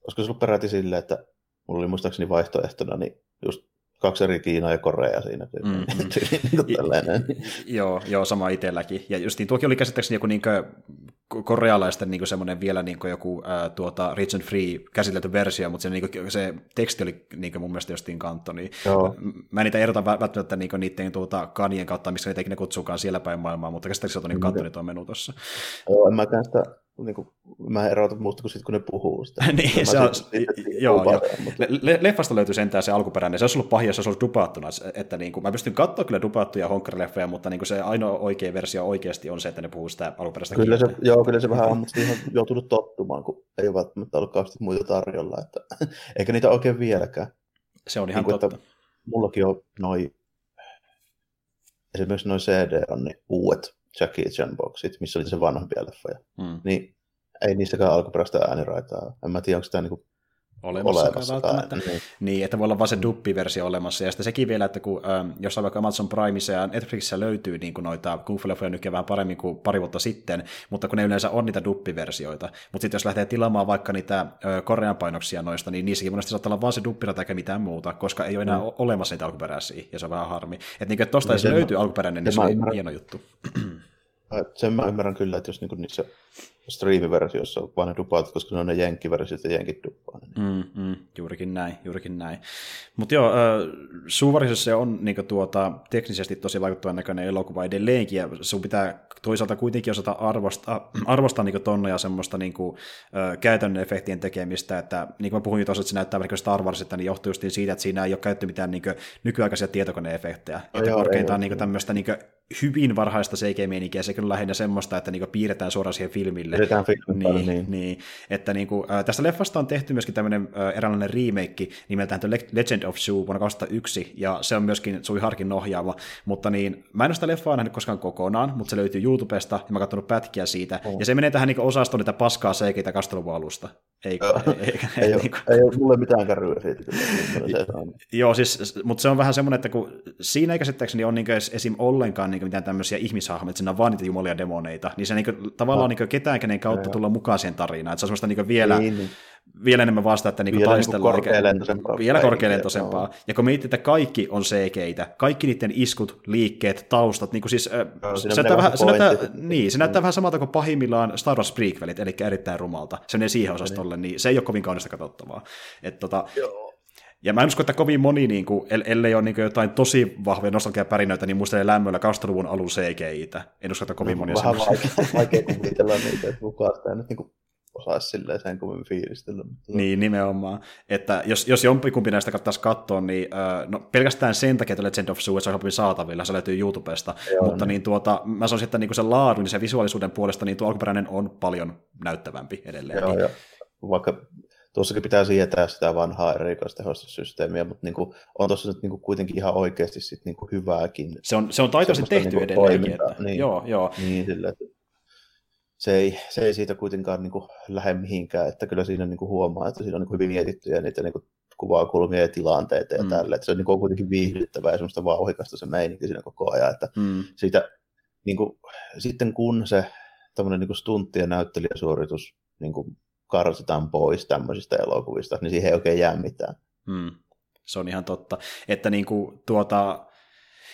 S2: Olisiko se ollut peräti silleen, että mulla oli muistaakseni vaihtoehtona niin just kaksi eri Kiinaa ja Korea siinä. Mm, mm.
S1: joo, joo, sama itselläkin. Ja just niin, tuokin oli käsittääkseni joku niin korealaisten niin semmoinen vielä niin joku ää, tuota, region free käsitelty versio, mutta se, niin kuin, se teksti oli niin mun mielestä jostain kantoni. Joo. Mä en niitä erota välttämättä niin niiden tuota, kanien kautta, missä niitä ikinä kutsuukaan siellä päin maailmaa, mutta käsittääkseni se on niin kantoni tuo menu tuossa.
S2: Joo, en mäkään sitä niin kuin, mä erotan muusta kuin sit, kun ne puhuu sitä.
S1: niin, se on, joo, joo. Mutta... Le- leffasta löytyy sentään se alkuperäinen, se olisi ollut pahja, jos se olisi ollut dupattuna, että niin kuin, mä pystyn katsoa kyllä dupattuja honkkarileffoja, mutta niin kuin se ainoa oikea versio oikeasti on se, että ne puhuu sitä alkuperäistä
S2: kyllä se, Joo, kyllä se vähän on, mutta siihen on joutunut tottumaan, kun ei ole välttämättä ollut kauheasti muita tarjolla, että eikä niitä oikein vieläkään.
S1: Se on ihan niin kuin, totta.
S2: Mullakin on noin, esimerkiksi noin CD on niin uudet Jackie Chan boxit, missä oli se vanhempia leffoja. Mm. Niin ei niistäkään alkuperäistä ääniraitaa. En mä tiedä, onko tämä niinku
S1: olemassa, olemassa välttämättä. Niin. niin, että voi olla vain se duppi-versio olemassa. Ja sitten sekin vielä, että kun ähm, jossain vaikka Amazon Primeissa ja Netflixissä löytyy niin kuin noita kung leffoja nyt vähän paremmin kuin pari vuotta sitten, mutta kun ne yleensä on niitä duppi-versioita. Mutta sitten jos lähtee tilaamaan vaikka niitä äh, korean painoksia noista, niin niissäkin monesti saattaa olla vain se duppirata eikä mitään muuta, koska ei ole enää mm. olemassa niitä alkuperäisiä, ja se on vähän harmi. Että niin, että tosta, niin, jos löytyy alkuperäinen, niin se on hieno juttu.
S2: Sen mä ymmärrän kyllä, että jos niinku niissä striimiversioissa on vain ne dupaat, koska ne on ne jenkkiversiot ja jenkit dupaa.
S1: Niin. Mm, mm, juurikin näin, juurikin näin. Mutta joo, äh, Suuvarisessa se on niinku tuota, teknisesti tosi vaikuttavan näköinen elokuva edelleenkin, ja sun pitää toisaalta kuitenkin osata arvostaa, arvostaa niin tonne ja semmoista niin kuin, ö, käytännön efektien tekemistä, että niin kuin mä puhuin tuossa, että se näyttää vaikka Star Warsilta, niin johtuu just siitä, että siinä ei ole käytetty mitään niin kuin, nykyaikaisia tietokoneefektejä, no että korkeintaan niin tämmöistä niin hyvin varhaista CG-meininkiä, se kyllä lähinnä semmoista, että niinku piirretään suoraan siihen filmille.
S2: Piirretään filmille,
S1: niin, niin. niin. Että niinku, äh, tästä leffasta on tehty myöskin tämmöinen äh, eräänlainen remake nimeltään The Legend of Sue vuonna 2001, ja se on myöskin Sui Harkin ohjaava, mutta niin, mä en ole sitä leffaa nähnyt koskaan kokonaan, mutta se löytyy YouTubesta, ja mä oon katsonut pätkiä siitä, oh. ja se menee tähän niinku osastoon niitä paskaa CG-tä kasteluvun alusta. Ei, ei, ei,
S2: ei, ole, niinku... ei ole mulle mitään kärryä siitä.
S1: Joo, siis, mutta se on vähän semmoinen, että kun siinä ei käsittääkseni ole niinku esim. ollenkaan niinku mitään tämmöisiä ihmishahmoja, että siinä on vaan niitä jumalia demoneita, niin se niinku, tavallaan no. niinku ketään kenen kautta tulla mukaan siihen tarinaan, että se on semmoista niinku vielä, niin, niin vielä enemmän vasta, että niinku vielä taistellaan. Niinku korkealentoisempaa. Vielä korkealentoisempaa. Ja kun miettii, että kaikki on CG-tä, kaikki niiden iskut, liikkeet, taustat, niin siis, no, se, näyttää vähän, se, näyttää, niin, se näyttää vähän samalta kuin pahimmillaan Star Wars prequelit, eli erittäin rumalta. Se menee siihen osastolle, niin se ei ole kovin kaunista katsottavaa. Et, tota, Joo. Ja mä en usko, että kovin moni, niin kuin, ellei ole niin kuin jotain tosi vahvoja nostalgia-pärinöitä, niin muistelee lämmöllä 2000-luvun alun CGI-tä. En usko, että kovin no, moni
S2: Vähän vaikea, vaikea kuvitella niitä, että kukaan sitä nyt niin kuin osaisi silleen sen kovin fiilistellä. Mutta...
S1: Niin, nimenomaan. Että jos, jos jompikumpi näistä kannattaisi katsoa, niin no, pelkästään sen takia, että Legend of Zoo on helpommin saatavilla, se löytyy YouTubesta, Joo, mutta niin. Niin, tuota, mä sanoisin, että niin se laadun ja se visuaalisuuden puolesta, niin tuo alkuperäinen on paljon näyttävämpi edelleen.
S2: Joo,
S1: niin...
S2: ja vaikka tuossakin pitää sietää sitä vanhaa erikoistehostesysteemiä, mutta niin kuin, on tuossa nyt niin kuin kuitenkin ihan oikeasti sit niin kuin hyvääkin.
S1: Se on, se on taitoisesti tehty niin edelleenkin. Että,
S2: niin,
S1: joo, joo.
S2: Niin, sillä, että se ei, se ei siitä kuitenkaan niin kuin, lähde mihinkään, että kyllä siinä niin kuin, huomaa, että siinä on niin kuin, hyvin mietittyjä niitä niin kuin, kuvakulmia ja tilanteita ja mm. tälle, että se on niin kuin, kuitenkin viihdyttävää ja semmoista vauhikasta se meininki siinä koko ajan, että mm. siitä, niin kuin, sitten kun se tämmöinen niin stuntti- ja näyttelijäsuoritus niin kuin, karsitaan pois tämmöisistä elokuvista, niin siihen ei oikein jää mitään.
S1: Mm. Se on ihan totta, että niin kuin, tuota,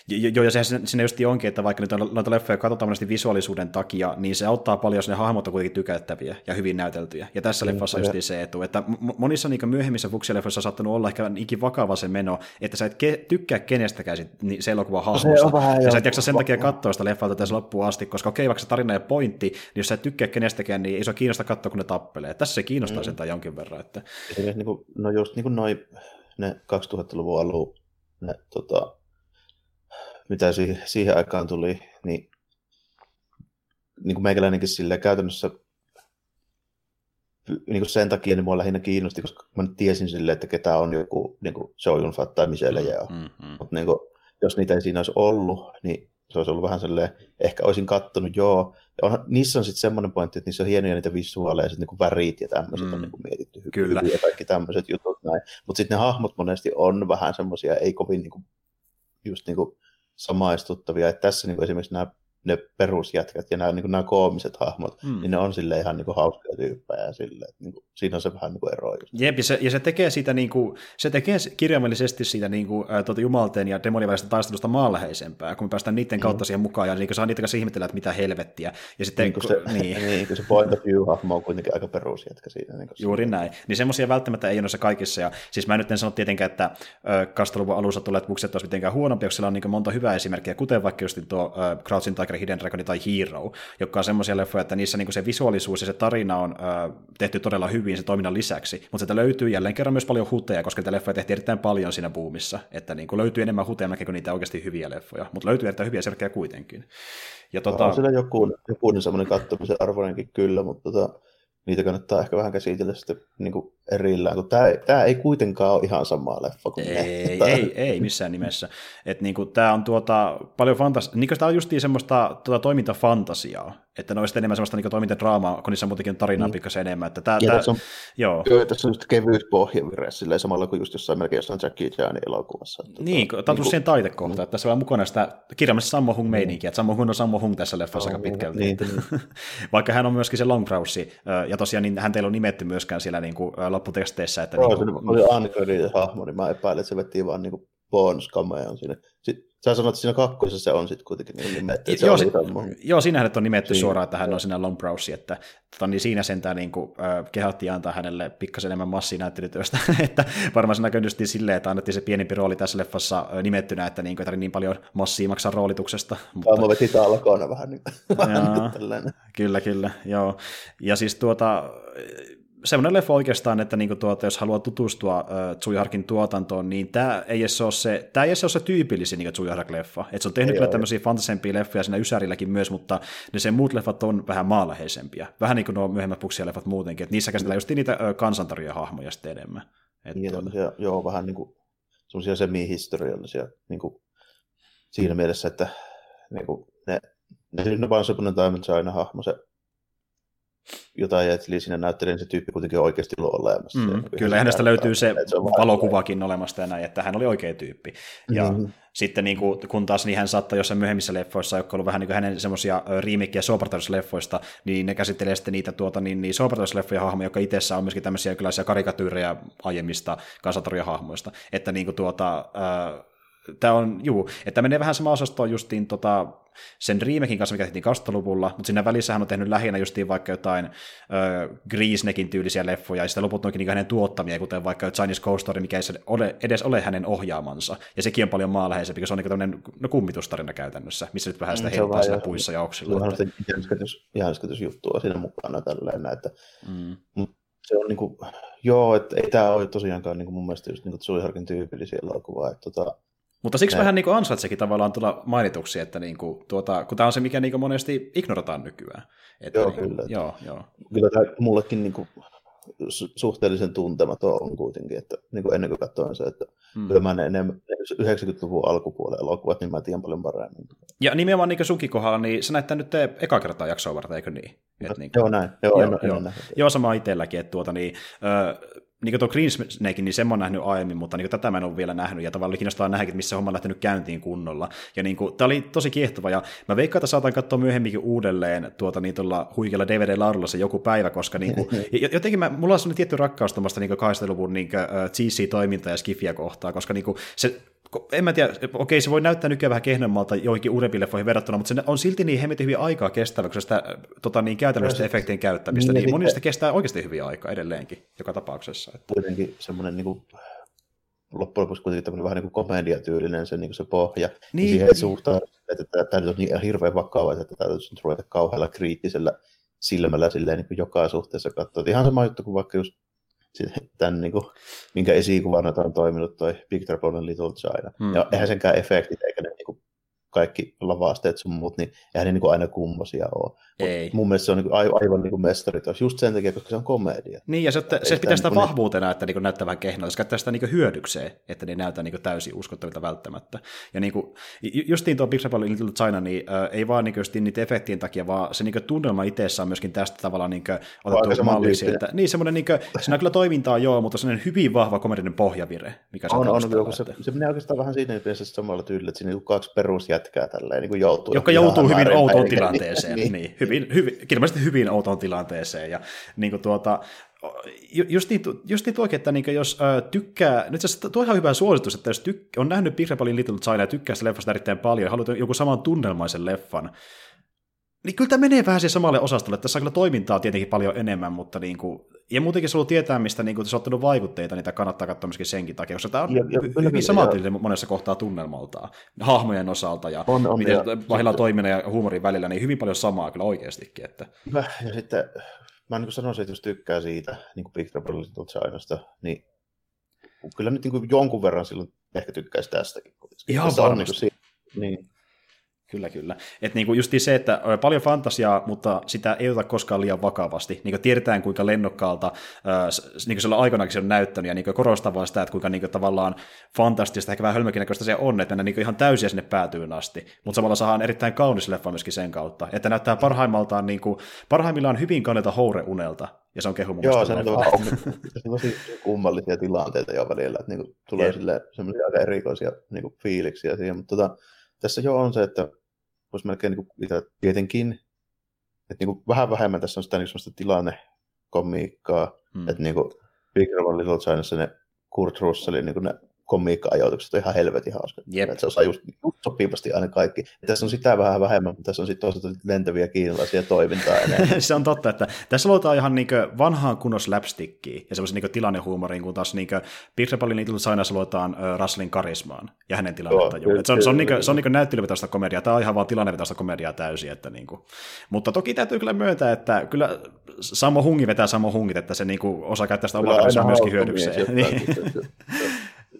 S1: Joo, ja se sinne just onkin, että vaikka nyt noita leffoja katsotaan monesti visuaalisuuden takia, niin se auttaa paljon, jos ne hahmot on kuitenkin tykättäviä ja hyvin näyteltyjä. Ja tässä mm, leffassa on just se etu, että monissa niin myöhemmissä fuksileffoissa on saattanut olla ehkä ikin vakava se meno, että sä et ke- tykkää kenestäkään sit, niin se elokuva hahmosta. Se ja sä et jaksa sen takia katsoa sitä leffalta tässä loppuun asti, koska okei, vaikka se tarina ja pointti, niin jos sä et tykkää kenestäkään, niin ei se kiinnosta katsoa, kun ne tappelee. Tässä se kiinnostaa mm. sen jonkin verran. Että...
S2: Niin kuin, no just niin kuin noi, ne 2000-luvun alun ne, tota, mitä siihen, siihen aikaan tuli, niin, niin kuin meikäläinenkin silleen käytännössä niin kuin sen takia niin mua lähinnä kiinnosti, koska mä nyt tiesin silleen, että ketä on joku niin kuin Shoyun Fat tai Michelle Yeo. Mm-hmm. Mutta niin kuin, jos niitä ei siinä olisi ollut, niin se olisi ollut vähän silleen, ehkä olisin kattonut, joo. Ja on, niissä on sitten semmoinen pointti, että niissä on hienoja niitä visuaaleja, sitten niin värit ja tämmöiset mm. on niin kuin mietitty Kyllä. ja kaikki tämmöiset jutut näin. Mutta sitten ne hahmot monesti on vähän semmoisia, ei kovin niin kuin, just niin kuin samaistuttavia. Että tässä niin esimerkiksi nämä ne perusjätkät ja nämä, niin nämä koomiset hahmot, mm. niin ne on sille ihan niin kuin hauskoja tyyppejä sille, että niin kuin, siinä on se vähän niin kuin ero. Just.
S1: Jep, ja se, ja se tekee siitä, niin kuin, se tekee kirjaimellisesti siitä niin kuin, ä, tuota, jumalteen ja demonin välistä taistelusta maanläheisempää, kun me päästään niiden kautta mm. siihen mukaan ja niin kuin saa niitä kanssa ihmetellä, että mitä helvettiä. Ja sitten,
S2: niin, kun se, niin. niin, kun se point of view-hahmo on kuitenkin aika perusjätkä siinä. Niin
S1: Juuri siinä. näin. Niin semmoisia välttämättä ei ole noissa kaikissa. Ja, siis mä nyt en sano tietenkään, että kasteluvun alussa tulleet bukset olisi mitenkään huonompi, koska siellä on niin monta hyvää esimerkkiä, kuten vaikka just tuo Crouching Tiger, Hidden Dragon tai Hero, jotka on semmoisia leffoja, että niissä niin se visuaalisuus ja se tarina on äh, tehty todella hyvin se toiminnan lisäksi, mutta sieltä löytyy jälleen kerran myös paljon huteja, koska niitä leffoja tehtiin erittäin paljon siinä buumissa, että niin kuin löytyy enemmän huteja kuin niitä oikeasti hyviä leffoja, mutta löytyy erittäin hyviä selkeä kuitenkin.
S2: Ja, tota... On siellä joku, joku semmoinen kattomisen arvoinenkin kyllä, mutta tota, niitä kannattaa ehkä vähän käsitellä sitten niin kuin erillään, kun tämä, tämä ei kuitenkaan ole ihan sama leffa kuin
S1: ei, ne. Ei, ei missään nimessä. Et niin kuin, tämä on tuota, paljon fantas... Niin kuin tämä on justiin semmoista tuota, toimintafantasiaa, että ne on sitten enemmän semmoista niin toimintadraamaa, kun niissä on muutenkin tarinaa niin. pikkasen enemmän. Että tämä,
S2: ja tämä, tässä on, joo. Joo, tässä on just kevyt pohjavire, silleen samalla kuin just jossain melkein jossain Jackie Chanin elokuvassa.
S1: Että, niin, tämä on tullut niin siihen taitekohtaan, että tässä on mukana sitä kirjaimessa Sammo Hung meininkiä, että Sammo Hung on Sammo Hung tässä leffassa aika pitkälti. Niin, niin. Vaikka hän on myöskin se Longbrowsi, ja tosiaan niin hän teillä on nimetty myöskään siellä niin kuin, lopputeksteissä. Että,
S2: niin kuin, se oli Angredin hahmo, niin mä epäilen, että se veti vaan niin kuin cameo on siinä. Sitten sä sanoit, että siinä kakkosessa se on sitten kuitenkin niin nimetty.
S1: joo, si- joo, siinähän on nimetty siinä. suoraan, että hän on siinä Long Browsi, että tota, niin siinä sentään niin kuin, äh, kehottiin antaa hänelle pikkasen enemmän massia näyttelytyöstä, että varmaan se näköisesti silleen, että annettiin se pienempi rooli tässä leffassa äh, nimettynä, että niin kuin, ei niin paljon massia maksaa roolituksesta.
S2: Mutta... Mä vetin talkoona vähän niin, vähän
S1: niin Kyllä, kyllä, joo. Ja siis tuota, semmoinen leffa oikeastaan, että niinku tuota, jos haluaa tutustua äh, Tsuiharkin tuotantoon, niin tämä ei edes ole se, tää ei edes ole se tyypillisin niin Tsuihark-leffa. Et se on tehnyt ei kyllä tämmöisiä fantasempia leffoja siinä Ysärilläkin myös, mutta ne sen muut leffat on vähän maalaheisempia. Vähän niin kuin nuo myöhemmät Puksia-leffat muutenkin, että niissä käsitellään just niitä äh, kansantarjoja hahmoja sitten enemmän.
S2: Et niin, tuota... joo, vähän niin kuin semmoisia semi-historiallisia niin kuin siinä mielessä, että niin kuin ne, ne, ne vaan semmoinen Diamond aina hahmo, se jotain Jetli siinä näyttelee, niin se tyyppi kuitenkin oikeasti ollut olemassa. Mm,
S1: kyllä, hänestä löytyy se, se valokuvakin olemasta ja näin, että hän oli oikea tyyppi. Ja mm-hmm. sitten niin kuin, kun taas niin hän saattaa jossain myöhemmissä leffoissa, jotka on ollut vähän niin kuin hänen semmoisia remikkiä leffoista niin ne käsittelee sitten niitä tuota, niin, niin leffoja hahmoja, jotka itsessä on myöskin tämmöisiä jonkinlaisia karikatyyrejä aiemmista hahmoista. Että niin kuin tuota, äh, tämä on, juu, että menee vähän sama osastoon justiin tota, sen remakein kanssa, mikä tehtiin 20-luvulla, mutta siinä välissä hän on tehnyt lähinnä justiin vaikka jotain ö, Greasenekin tyylisiä leffoja, ja sitten loput onkin niin hänen tuottamia, kuten vaikka Chinese Ghost Story, mikä ei ole, edes ole hänen ohjaamansa, ja sekin on paljon maanläheisempi, koska se on niin tämmöinen no, kummitustarina käytännössä, missä nyt vähän sitä mm, heittaa siellä puissa ja oksilla.
S2: Se on juttua siinä mukana tälleen, että mm. se on niin kuin, joo, että ei tämä ole tosiaankaan niin kuin mun mielestä just niin kuin tyypillisiä elokuvaa, että tota,
S1: mutta siksi ne. vähän niin ansaitsekin tavallaan tulla mainituksi, että niin kuin, tuota, kun tämä on se, mikä niin kuin monesti ignorataan nykyään.
S2: Että joo, niin, kyllä. Joo, joo. Kyllä tämä mullekin niin kuin, suhteellisen tuntematon on kuitenkin, että niin kuin ennen kuin katsoin se, että hmm. kyllä mä ne, ne 90-luvun alkupuolen elokuvat, niin mä tiedän paljon paremmin.
S1: Ja nimenomaan niin sunkin kohdalla, niin sä näyttää nyt eka kertaa jaksoa varten, eikö niin?
S2: Et, niin kuin, joo, näin. Joo, joo, en,
S1: joo. En joo sama itselläkin, että tuota, niin, ö, niin kuin tuo Green Snake, niin sen mä oon nähnyt aiemmin, mutta niin tätä mä en ole vielä nähnyt, ja tavallaan kiinnostaa nähdä, että missä homma on lähtenyt käyntiin kunnolla. Ja niin kuin, tämä oli tosi kiehtova, ja mä veikkaan, että saatan katsoa myöhemminkin uudelleen tuota, niin tuolla huikealla DVD-laadulla se joku päivä, koska niin kuin, jotenkin mä, mulla on sellainen tietty rakkaus tuommoista niin 80-luvun niin GC-toimintaa ja Skifiä kohtaa, koska niin kuin, se en mä tiedä, okei se voi näyttää nykyään vähän kehnommalta joihinkin uudempiin leffoihin verrattuna, mutta se on silti niin hemmetin hyvin aikaa kestävä, koska sitä tota, niin käytännöllistä efektien käyttämistä, niin, niin monista kestää oikeasti hyvin aikaa edelleenkin, joka tapauksessa.
S2: Että. Kuitenkin semmoinen niin kuin, loppujen lopuksi kuitenkin vähän niin kuin komediatyylinen se, niin kuin se pohja, niin, niin siihen ei suhtaudu, että tämä nyt on niin hirveän vakava, että täytyy nyt ruveta kauhealla kriittisellä silmällä silleen, niin kuin joka suhteessa katsoa. Ihan sama juttu kuin vaikka just tämän, niin kuin, minkä esikuvana on toiminut toi Big Trouble in Little China. Mm. Ja eihän senkään efektit eikä ne niin kuin, kaikki lavasteet sun muut, niin eihän ne niin kuin aina kummosia ole. Ei. mun mielestä se on niin kuin, aivan, aivan niin kuin mestariteos, just sen takia, koska se on komedia.
S1: Niin, ja se, että, se pitää sitä niin vahvuutena, että niin näyttää vähän kehnolta, se käyttää sitä niin hyödykseen, että ne näyttää niin täysin uskottavilta välttämättä. Ja niin kuin, justiin tuo Pixar in Little China, niin äh, ei vaan niin kuin, niitä efektien takia, vaan se niin tunnelma itsessä on myöskin tästä tavallaan niin kuin, otettu malli sieltä. Niin, semmoinen, niin kuin, siinä kyllä toimintaa joo, mutta semmoinen hyvin vahva komedinen pohjavire, mikä
S2: se on. On, on se, se, menee oikeastaan vähän siinä mielessä samalla tyylillä, että siinä on kaksi perusjätkää tälleen, niin kuin joutuu.
S1: Jotka joutuu hyvin outoon tilanteeseen, niin, niin hyvin, hyvin, ilmeisesti hyvin outoon tilanteeseen. Ja niin kuin tuota, just niin, just niin tuokin, että niin jos äh, tykkää, nyt se tuo ihan hyvä suositus, että jos tyk, on nähnyt Big Rebelin Little China ja tykkää sitä leffasta erittäin paljon ja haluat joku saman tunnelmaisen leffan, niin kyllä tämä menee vähän siihen samalle osastolle. Tässä on kyllä toimintaa tietenkin paljon enemmän, mutta niin kuin, ja muutenkin sulla tietää, mistä niin kuin, se on ottanut vaikutteita, niin kannattaa katsoa myöskin senkin takia, koska tämä on ja, ja, hyvin samantyylinen monessa kohtaa tunnelmaltaan, hahmojen osalta ja on, on, miten vahilla toiminnan ja huumorin välillä, niin hyvin paljon samaa kyllä oikeastikin. Että.
S2: Ja sitten mä niin sanoisin, että jos tykkää siitä niin kuin Big Trouble Little niin kyllä nyt niin kuin jonkun verran silloin ehkä tykkäisi tästäkin.
S1: Ihan varmasti. Niin, kuin, niin, Kyllä, kyllä. Et niinku justi se, että on paljon fantasiaa, mutta sitä ei ota koskaan liian vakavasti. Niinku tiedetään, kuinka lennokkaalta äh, niinku sillä aikanakin se on näyttänyt, ja niinku korostaa vaan sitä, että kuinka niinku tavallaan fantastista, ehkä vähän hölmökin näköistä se on, että ne niinku ihan täysiä sinne päätyyn asti. Mutta samalla saadaan erittäin kaunis leffa myöskin sen kautta. Että näyttää parhaimmaltaan, niinku, parhaimmillaan hyvin kannelta houreunelta, ja se on kehu mun
S2: Joo, se on, se on tosi kummallisia tilanteita jo välillä, että niinku tulee yeah. semmoisia aika erikoisia niinku fiiliksiä siihen, mutta tota, tässä jo on se, että voisi melkein niin kuin, tietenkin, että niin kuin, vähän vähemmän tässä on sitä niin sellaista tilannekomiikkaa, hmm. että niin kuin Big Little Chinassa ne Kurt Russellin niin ne komiikka-ajoitukset on ihan helvetin hauska. Yep. Että se osaa just, just sopivasti aina kaikki. Ja tässä on sitä vähän vähemmän, mutta tässä on sitten toisaalta lentäviä kiinalaisia toimintaa enemmän.
S1: se on totta, että tässä luotaan ihan niin vanhaan kunnon slapstickia ja semmoisen niin tilannehuumoriin, kun taas niin Pixar Ballin Little Chinaissa luotaan uh, Russellin karismaan ja hänen tilannetta. Joo, se on, se on, niin kuin, se on niin komediaa, tämä on ihan vaan tilannevetoista komediaa täysin. Että niin kuin. Mutta toki täytyy kyllä myöntää, että kyllä Samo Hungi vetää Samo Hungit, että se niin kuin, osaa käyttää sitä omaa myöskin hyödykseen. Niin.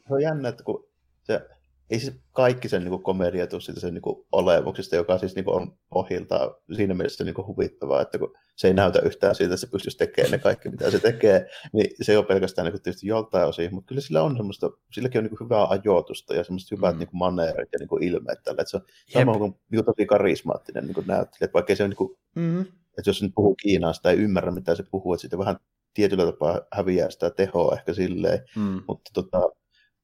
S2: Se on jännä, että kun se ei siis kaikki sen niin komedia tule siitä sen niin olemuksesta, joka siis niin on pohjiltaan siinä mielessä niin huvittavaa, että kun se ei näytä yhtään siltä, että se pystyisi tekemään ne kaikki, mitä se tekee, niin se ei ole pelkästään niin kuin, tietysti joltain osin, mutta kyllä sillä on semmoista, silläkin on niin kuin, hyvää ajoitusta ja semmoista hyvät mm. niin kuin, maneerit ja niin kuin, ilmeet tällä, että se on sama kuin, niin kuin tosi karismaattinen niin kuin, näyttelijä, että vaikka se on niin kuin, mm. että jos se nyt puhuu Kiinaa, sitä ei ymmärrä, mitä se puhuu, että sitten vähän tietyllä tapaa häviää sitä tehoa ehkä silleen, mm. mutta tota,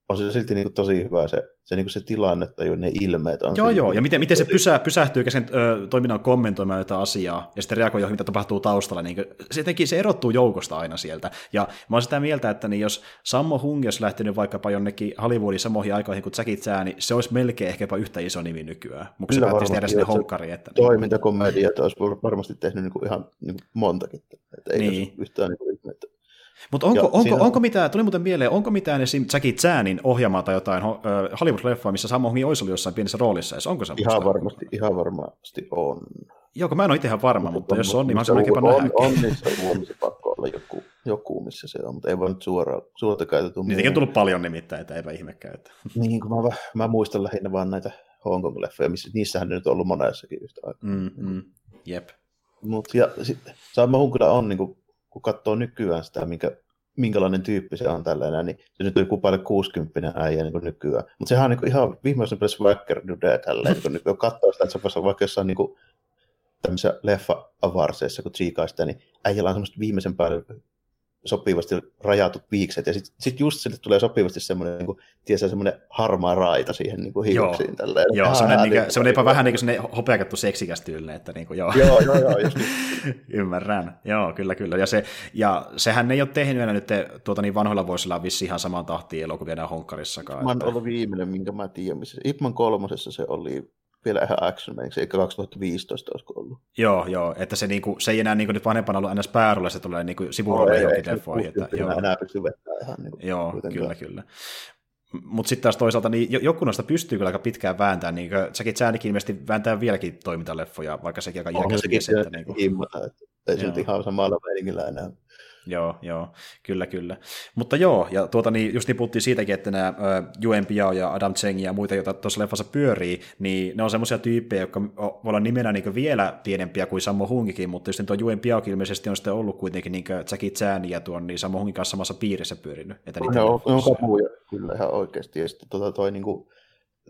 S2: on se silti niin kuin tosi hyvä se, se, niin kuin se tilanne tai ne ilmeet. On
S1: joo, joo, ja miten, miten se pysää, pysähtyy sen ö, toiminnan kommentoimaan jotain asiaa, ja sitten reagoi johon, mitä tapahtuu taustalla. Niin kuin, se, jotenkin, se erottuu joukosta aina sieltä. Ja mä oon sitä mieltä, että niin jos Sammo Hung olisi lähtenyt vaikkapa jonnekin Hollywoodin samoihin aikoihin kuin Jackie Chan, niin se olisi melkein ehkä jopa yhtä iso nimi nykyään. Mutta se päätti tehdä sinne honkkari. Että,
S2: niin. Toimintakomedia, että olisi varmasti tehnyt niin kuin ihan niin kuin montakin. Että ei niin. yhtään niin kuin, että
S1: mutta onko, onko, siinä... onko mitään, tuli muuten mieleen, onko mitään esim. Jackie Chanin ohjaamaa tai jotain Hollywood-leffaa, missä Sammo Hungi olisi ollut jossain pienessä roolissa, edes onko se?
S2: Ihan varmasti, ihan varmasti on.
S1: Joo, mä en ole itse ihan varma, mutta, mutta jos on, niin mä jopa
S2: on, on, niin se on, pakko olla joku, joku, missä se on, mutta ei voi nyt suoraan, suoraan käytetty.
S1: Niitäkin on tullut paljon nimittäin, että eipä ihmekään. Että.
S2: Niin, kun mä, mä muistan lähinnä vaan näitä Hong Kong-leffejä, missä niissähän ne nyt on ollut monessakin yhtä aikaa.
S1: Mm, mm, jep.
S2: Mutta ja sitten Sammo Hunkula on, niin kun, kun katsoo nykyään sitä, minkä minkälainen tyyppi se on tällainen, niin se nyt on joku paljon 60 äijä niin kuin nykyään. Mutta sehän on niin kuin ihan viimeisen päässä swagger dude tälleen, niin kun katsoo sitä, että se on vaikka jossain niin kuin, tämmöisissä leffa-avarseissa, kun tsiikaa sitä, niin äijällä on semmoista viimeisen päälle sopivasti rajatut viikset, ja sitten sit just sille tulee sopivasti semmoinen, niin kuin, tiesä, semmoinen harmaa raita siihen niin kuin hiuksiin. Joo, tälleen.
S1: joo semmoinen, niin, semmoinen jopa vähän niin kuin hopeakattu seksikäs tyylinen, että niin kuin, joo.
S2: joo, joo, joo just niin.
S1: Ymmärrän, joo, kyllä, kyllä. Ja, se, ja sehän ei ole tehnyt enää nyt tuota niin vanhoilla vuosilla vissi ihan samaan tahtiin elokuvia enää honkkarissakaan.
S2: Ipman että... oli viimeinen, minkä mä tiedän, missä Ipman kolmosessa se oli vielä ihan action eikö eikä 2015 olisiko ollut.
S1: Joo, joo, että se, niinku, se ei enää niinku nyt vanhempana ollut ns. päärolle, se tulee niinku sivurolle no, johonkin leffoihin. Että,
S2: joo. enää pysty vettämään ihan niinku,
S1: Joo, kuitenkaan. kyllä, kyllä. Mutta sitten taas toisaalta niin joku noista pystyy kyllä aika pitkään vääntämään, niin Jackie Chanikin ilmeisesti vääntää vieläkin toimintaleffoja, vaikka sekin aika iäkäs
S2: mies. Että, niin kuin... himmata, että ei se nyt ihan samalla meiningillä enää.
S1: Joo, joo, kyllä, kyllä. Mutta joo, ja tuota, niin just niin puhuttiin siitäkin, että nämä Yuen Piao ja Adam Cheng ja muita, joita tuossa leffassa pyörii, niin ne on semmoisia tyyppejä, jotka voi olla nimenä niin vielä pienempiä kuin Sammo Hungikin, mutta just tuo Yuen Piao ilmeisesti on sitten ollut kuitenkin niin Jackie Chan ja tuon niin Sammo Hungin kanssa samassa piirissä pyörinyt. Että
S2: ne on, on kapuja, kyllä ihan oikeasti. Ja sitten tota, toi, niin kuin,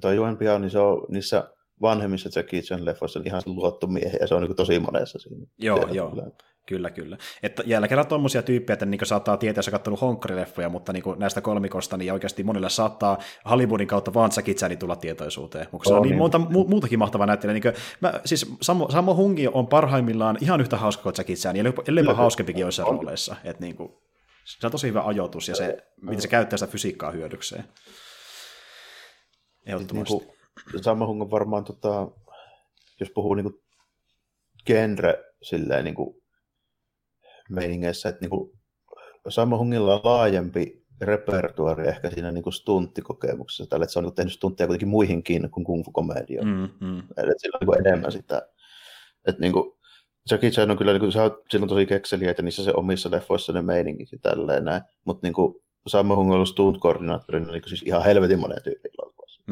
S2: toi Yuen Piao, niin se on niissä vanhemmissa Jackie Chan leffoissa ihan luottomiehiä, ja se on niin tosi monessa siinä.
S1: Joo, joo. Kyllä. Kyllä, kyllä. Että jälleen kerran tuommoisia tyyppejä, että niin saattaa tietää, jos on katsonut honkkarileffoja, mutta niin näistä kolmikosta, niin oikeasti monille saattaa Hollywoodin kautta vaan Jackie tulla tietoisuuteen. Mutta se on, niin, niin monta mu- muutakin mahtavaa näyttelijä. Niin mä, siis Sammo, Sammo Hungi on parhaimmillaan ihan yhtä hauska kuin Jackie Chan, ellei hauskempikin joissain rooleissa. Että niin kuin, se on tosi hyvä ajoitus ja se, miten se käyttää sitä fysiikkaa hyödykseen.
S2: Ehdottomasti. Niin kuin, Sammo Hung on varmaan, tota, jos puhuu niin kuin genre silleen niin kuin meiningeissä, että niin kuin Sammo Hungilla on laajempi repertuari ehkä siinä niin kuin stunttikokemuksessa, tällä, että se on niin tehnyt stuntteja kuitenkin muihinkin kuin kung fu komedia. Mm, mm. Eli sillä on niin enemmän sitä, että niin kuin, Jackie Chan on kyllä, niin kuin, silloin tosi kekseliä, että niissä se omissa leffoissa ne meiningit ja tälleen näin, mutta niin kuin, Sammo Hung on ollut stunt-koordinaattorina niin siis ihan helvetin monen tyypin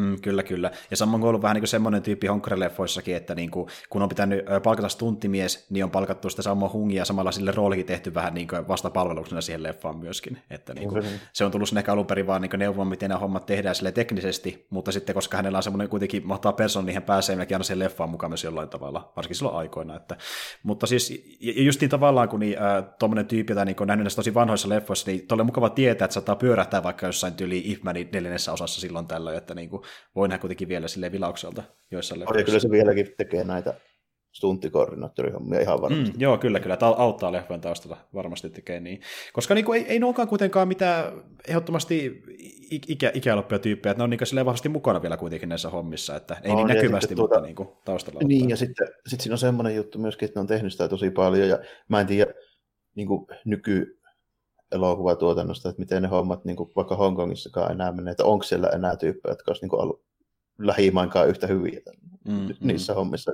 S1: Mm, kyllä, kyllä. Ja samoin on ollut vähän niin kuin semmoinen tyyppi honkkarileffoissakin, että niin kuin, kun on pitänyt palkata stunttimies, niin on palkattu sitä Sammo Hungia ja samalla sille roolikin tehty vähän niin kuin vastapalveluksena siihen leffaan myöskin. Että niin kuin, se on tullut sinne alun perin vaan niin neuvoa, miten nämä hommat tehdään sille teknisesti, mutta sitten koska hänellä on semmoinen kuitenkin mahtaa persoon, niin hän pääsee mekin aina siihen leffaan mukaan myös jollain tavalla, varsinkin silloin aikoina. Että, mutta siis just niin tavallaan, kun niin, äh, tuommoinen tyyppi, jota niin on nähnyt näissä tosi vanhoissa leffoissa, niin tolle mukava tietää, että saattaa pyörähtää vaikka jossain tyyli Ifmanin neljännessä osassa silloin tällöin, että niin kuin, voi nähdä kuitenkin vielä sille vilaukselta joissain
S2: leffoissa. Kyllä se vieläkin tekee näitä stunttikoordinaattorihommia ihan varmasti.
S1: Mm, joo, kyllä, kyllä. Tämä auttaa leffojen taustalla varmasti tekee niin. Koska niin kuin, ei, ei ne olekaan kuitenkaan mitään ehdottomasti ikä, ikäloppia tyyppejä, että ne on niin kuin vahvasti mukana vielä kuitenkin näissä hommissa, että ei no, niin näkyvästi, tuota, mutta niin kuin, taustalla.
S2: Niin, ottaa. ja sitten sit siinä on semmoinen juttu myöskin, että ne on tehnyt sitä tosi paljon, ja mä en tiedä niin kuin nyky elokuvatuotannosta, että miten ne hommat niin kuin vaikka Hongkongissakaan enää menee, että onko siellä enää tyyppejä, jotka olisi niin kuin ollut lähimainkaan yhtä hyviä mm, mm. niissä mm. hommissa.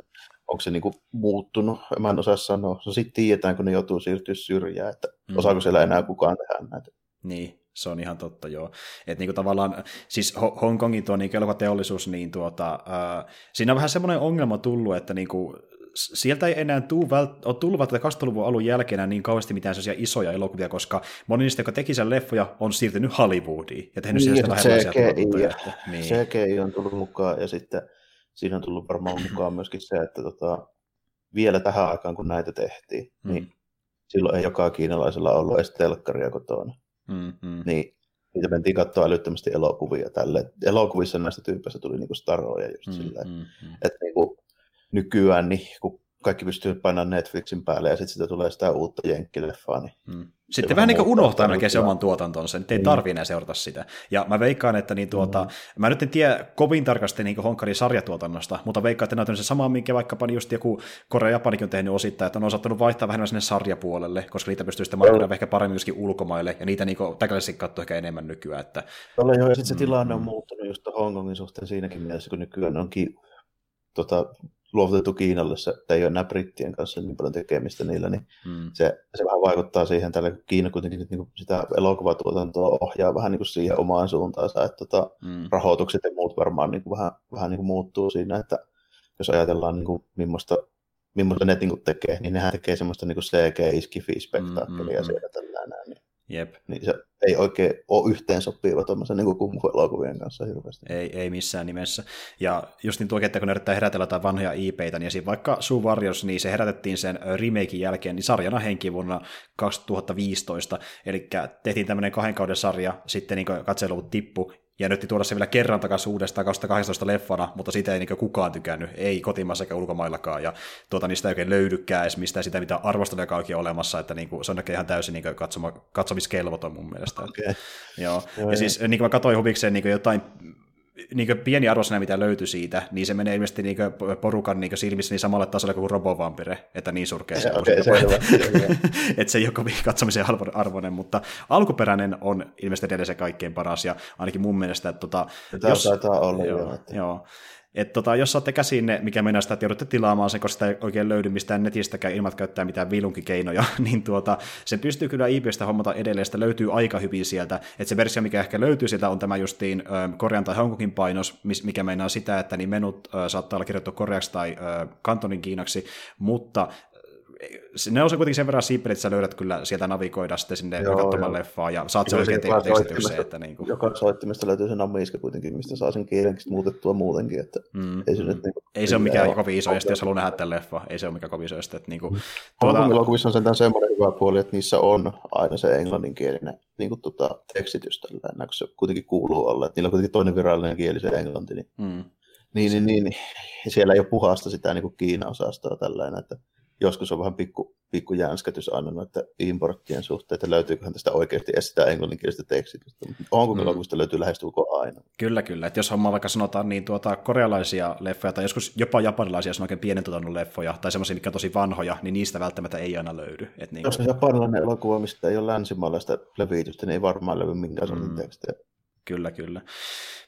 S2: Onko se niinku muuttunut? Mä en osaa sanoa. No sitten tiedetään, kun ne joutuu siirtyä syrjään, että mm. osaako siellä enää kukaan tehdä näitä.
S1: Niin, se on ihan totta, joo. Että niinku tavallaan, siis Hongkongin tuo niinku elokuvateollisuus, niin tuota, äh, siinä on vähän semmoinen ongelma tullut, että niinku, sieltä ei enää tuu vält- ole tullut välttämättä 2000-luvun alun jälkeen niin kauheasti mitään sellaisia isoja elokuvia, koska moni niistä, jotka teki sen leffoja, on siirtynyt Hollywoodiin ja tehnyt niin,
S2: sieltä CGI, että, niin. CGI on tullut mukaan ja sitten siinä on tullut varmaan mukaan myöskin se, että tota, vielä tähän aikaan, kun näitä tehtiin, mm. niin silloin ei joka kiinalaisella ollut edes telkkaria kotona. Mm, mm. Niin niitä mentiin katsoa älyttömästi elokuvia tälle. Elokuvissa näistä tyypeistä tuli niinku staroja just mm, silleen. Mm, mm. Että niinku, nykyään, niin kun kaikki pystyy painamaan Netflixin päälle ja sitten sitä tulee sitä uutta jenkkileffaa. Niin hmm.
S1: Sitten vähän niin kuin unohtaa melkein se oman tuotantonsa, niin ei mm. tarvitse enää seurata sitä. Ja mä veikkaan, että niin tuota, mm. mä nyt en tiedä kovin tarkasti niin Honkarin sarjatuotannosta, mutta veikkaan, että on se sama, minkä vaikkapa just joku Korea ja Japanikin on tehnyt osittain, että on osattanut vaihtaa vähän sinne sarjapuolelle, koska niitä pystyy sitten markkinoida ehkä paremmin myöskin ulkomaille, ja niitä niin täkäisesti katsoo ehkä enemmän nykyään. Että...
S2: Ole joo, ja sitten se tilanne on muuttunut just Hongkongin suhteen siinäkin mielessä, kun nykyään onkin tota, luovutettu Kiinalle, se ei ole enää brittien kanssa niin paljon tekemistä niillä, niin mm. se, se vähän vaikuttaa siihen, tällä, kun Kiina kuitenkin niin kuin sitä elokuvatuotantoa ohjaa vähän niin kuin siihen omaan suuntaansa, että tota, mm. rahoitukset ja muut varmaan niin kuin vähän, vähän niin kuin muuttuu siinä, että jos ajatellaan niin kuin, millaista, millaista ne niin kuin tekee, niin nehän tekee semmoista niin CG-iskifi-spektaakkelia mm, mm, siellä tällä niin
S1: Jep.
S2: Niin se ei oikein ole yhteen sopiva tuommoisen niin elokuvien kanssa hirveästi.
S1: Ei, ei missään nimessä. Ja just niin tuo, että kun ne yrittää herätellä jotain vanhoja IPitä, niin esim. vaikka Sue Warriors, niin se herätettiin sen remakein jälkeen, niin sarjana henki vuonna 2015, eli tehtiin tämmöinen kahden kauden sarja, sitten niin katseluvut tippu, ja nyt tuoda se vielä kerran takaisin uudestaan 2018 leffana, mutta siitä ei niin kukaan tykännyt, ei kotimaassa eikä ulkomaillakaan, ja tuota, niistä ei oikein löydykään edes mistään sitä, mitä arvosteluja oikein olemassa, että niin kuin, se on ihan täysin niin katsoma, katsomiskelvoton mun mielestä.
S2: Okay.
S1: Joo. Joo, ja siis niin kuin mä katsoin huvikseen niin jotain niin pieni arvosana, mitä löytyi siitä, niin se menee ilmeisesti niin porukan niin silmissä niin samalle tasolle kuin Robovampire, että niin surkea se,
S2: okay, se,
S1: että se ei ole kovin katsomisen arvoinen, mutta alkuperäinen on ilmeisesti edelleen se kaikkein paras, ja ainakin mun mielestä, että tota,
S2: Tämä jos, olla
S1: joo, jo, että... joo, et tota, jos saatte käsiin ne, mikä mennään sitä, joudutte tilaamaan sen, koska sitä ei oikein löydy mistään netistäkään ilman, että käyttää mitään vilunkikeinoja, niin tuota, se pystyy kyllä IPstä hommata edelleen, sitä löytyy aika hyvin sieltä. Et se versio, mikä ehkä löytyy sieltä, on tämä justiin ö, Korean tai Hongkongin painos, mikä meinaa sitä, että niin menut ö, saattaa olla kirjoittu koreaksi tai ö, kantonin kiinaksi, mutta ne on se kuitenkin sen verran siippeli, että sä löydät kyllä sieltä navigoida sitten sinne joo, katsomaan joo. leffaa ja saat sen oikein tekstitykseen. Että niin kuin...
S2: Joka soittimesta löytyy se namiiska kuitenkin, mistä saa sen kiirenkin muutettua muutenkin. Että mm. ei, se nyt, niin kuin,
S1: ei se ole mikään kovin iso este, jos haluaa nähdä tämän leffa. Ei se ole mikään kovin iso este. Että, niin kuin,
S2: tuota... elokuvissa on sentään semmoinen hyvä puoli, että niissä on aina se englanninkielinen niin kuin, tota, tekstitys tällä, kun se kuitenkin kuuluu olla. Että niillä on kuitenkin toinen virallinen kieli se englanti. Niin, mm. niin, niin, niin, niin, siellä ei ole puhasta sitä niin kuin Kiina-osastoa tällainen, että joskus on vähän pikku, pikku jänskätys aina noiden importtien suhteen, että löytyyköhän tästä oikeasti edes sitä englanninkielistä tekstitystä. Onko mm. elokuvista löytyy lähestulkoon aina?
S1: Kyllä, kyllä. Että jos hommaa vaikka sanotaan niin tuota, korealaisia leffoja tai joskus jopa japanilaisia, jos on oikein pienen tuotannon leffoja tai semmoisia, mitkä on tosi vanhoja, niin niistä välttämättä ei aina löydy. Et niin
S2: jos on japanilainen elokuva, mistä ei ole länsimaalaista levitystä, niin ei varmaan löydy minkään mm. tekstejä.
S1: Kyllä, kyllä.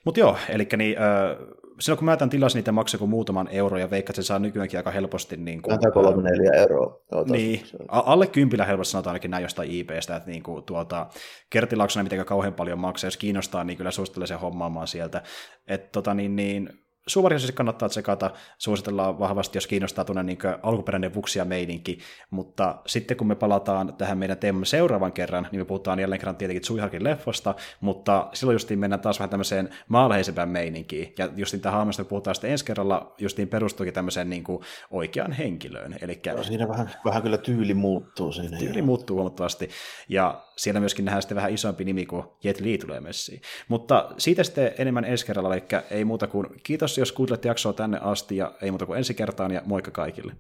S1: Mutta joo, eli niin, äh, silloin kun mä tämän tilasin, niitä maksaa kuin muutaman euro, ja veikkaat, että se saa nykyäänkin aika helposti. Niin kuin,
S2: Tämä kolme neljä euroa.
S1: Otas, niin, alle kympillä helposti sanotaan ainakin näin jostain IPstä, että niin kuin, tuota, kertilauksena mitenkään kauhean paljon maksaa, jos kiinnostaa, niin kyllä suosittelen sen hommaamaan sieltä. Et, tota, niin, niin, Suvarioisesti kannattaa tsekata, suositellaan vahvasti, jos kiinnostaa tuonne niin alkuperäinen vuksia meininki, mutta sitten kun me palataan tähän meidän teeman seuraavan kerran, niin me puhutaan jälleen kerran tietenkin Tsuiharkin leffosta, mutta silloin justiin mennään taas vähän tämmöiseen maalaisempään meininkiin, ja justiin tähän hahmosta puhutaan sitten ensi kerralla, justiin perustuukin tämmöiseen niin kuin oikeaan henkilöön. Elikkä,
S2: no, siinä vähän, vähän kyllä tyyli muuttuu siinä.
S1: Tyyli jo. muuttuu huomattavasti, ja siellä myöskin nähdään sitten vähän isompi nimi kuin Jet Li tulee messiin. Mutta siitä sitten enemmän ensi kerralla, eli ei muuta kuin kiitos jos kuuntelet jaksoa tänne asti ja ei muuta kuin ensi kertaan ja moikka kaikille.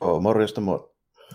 S2: Oh, morjesta, moi.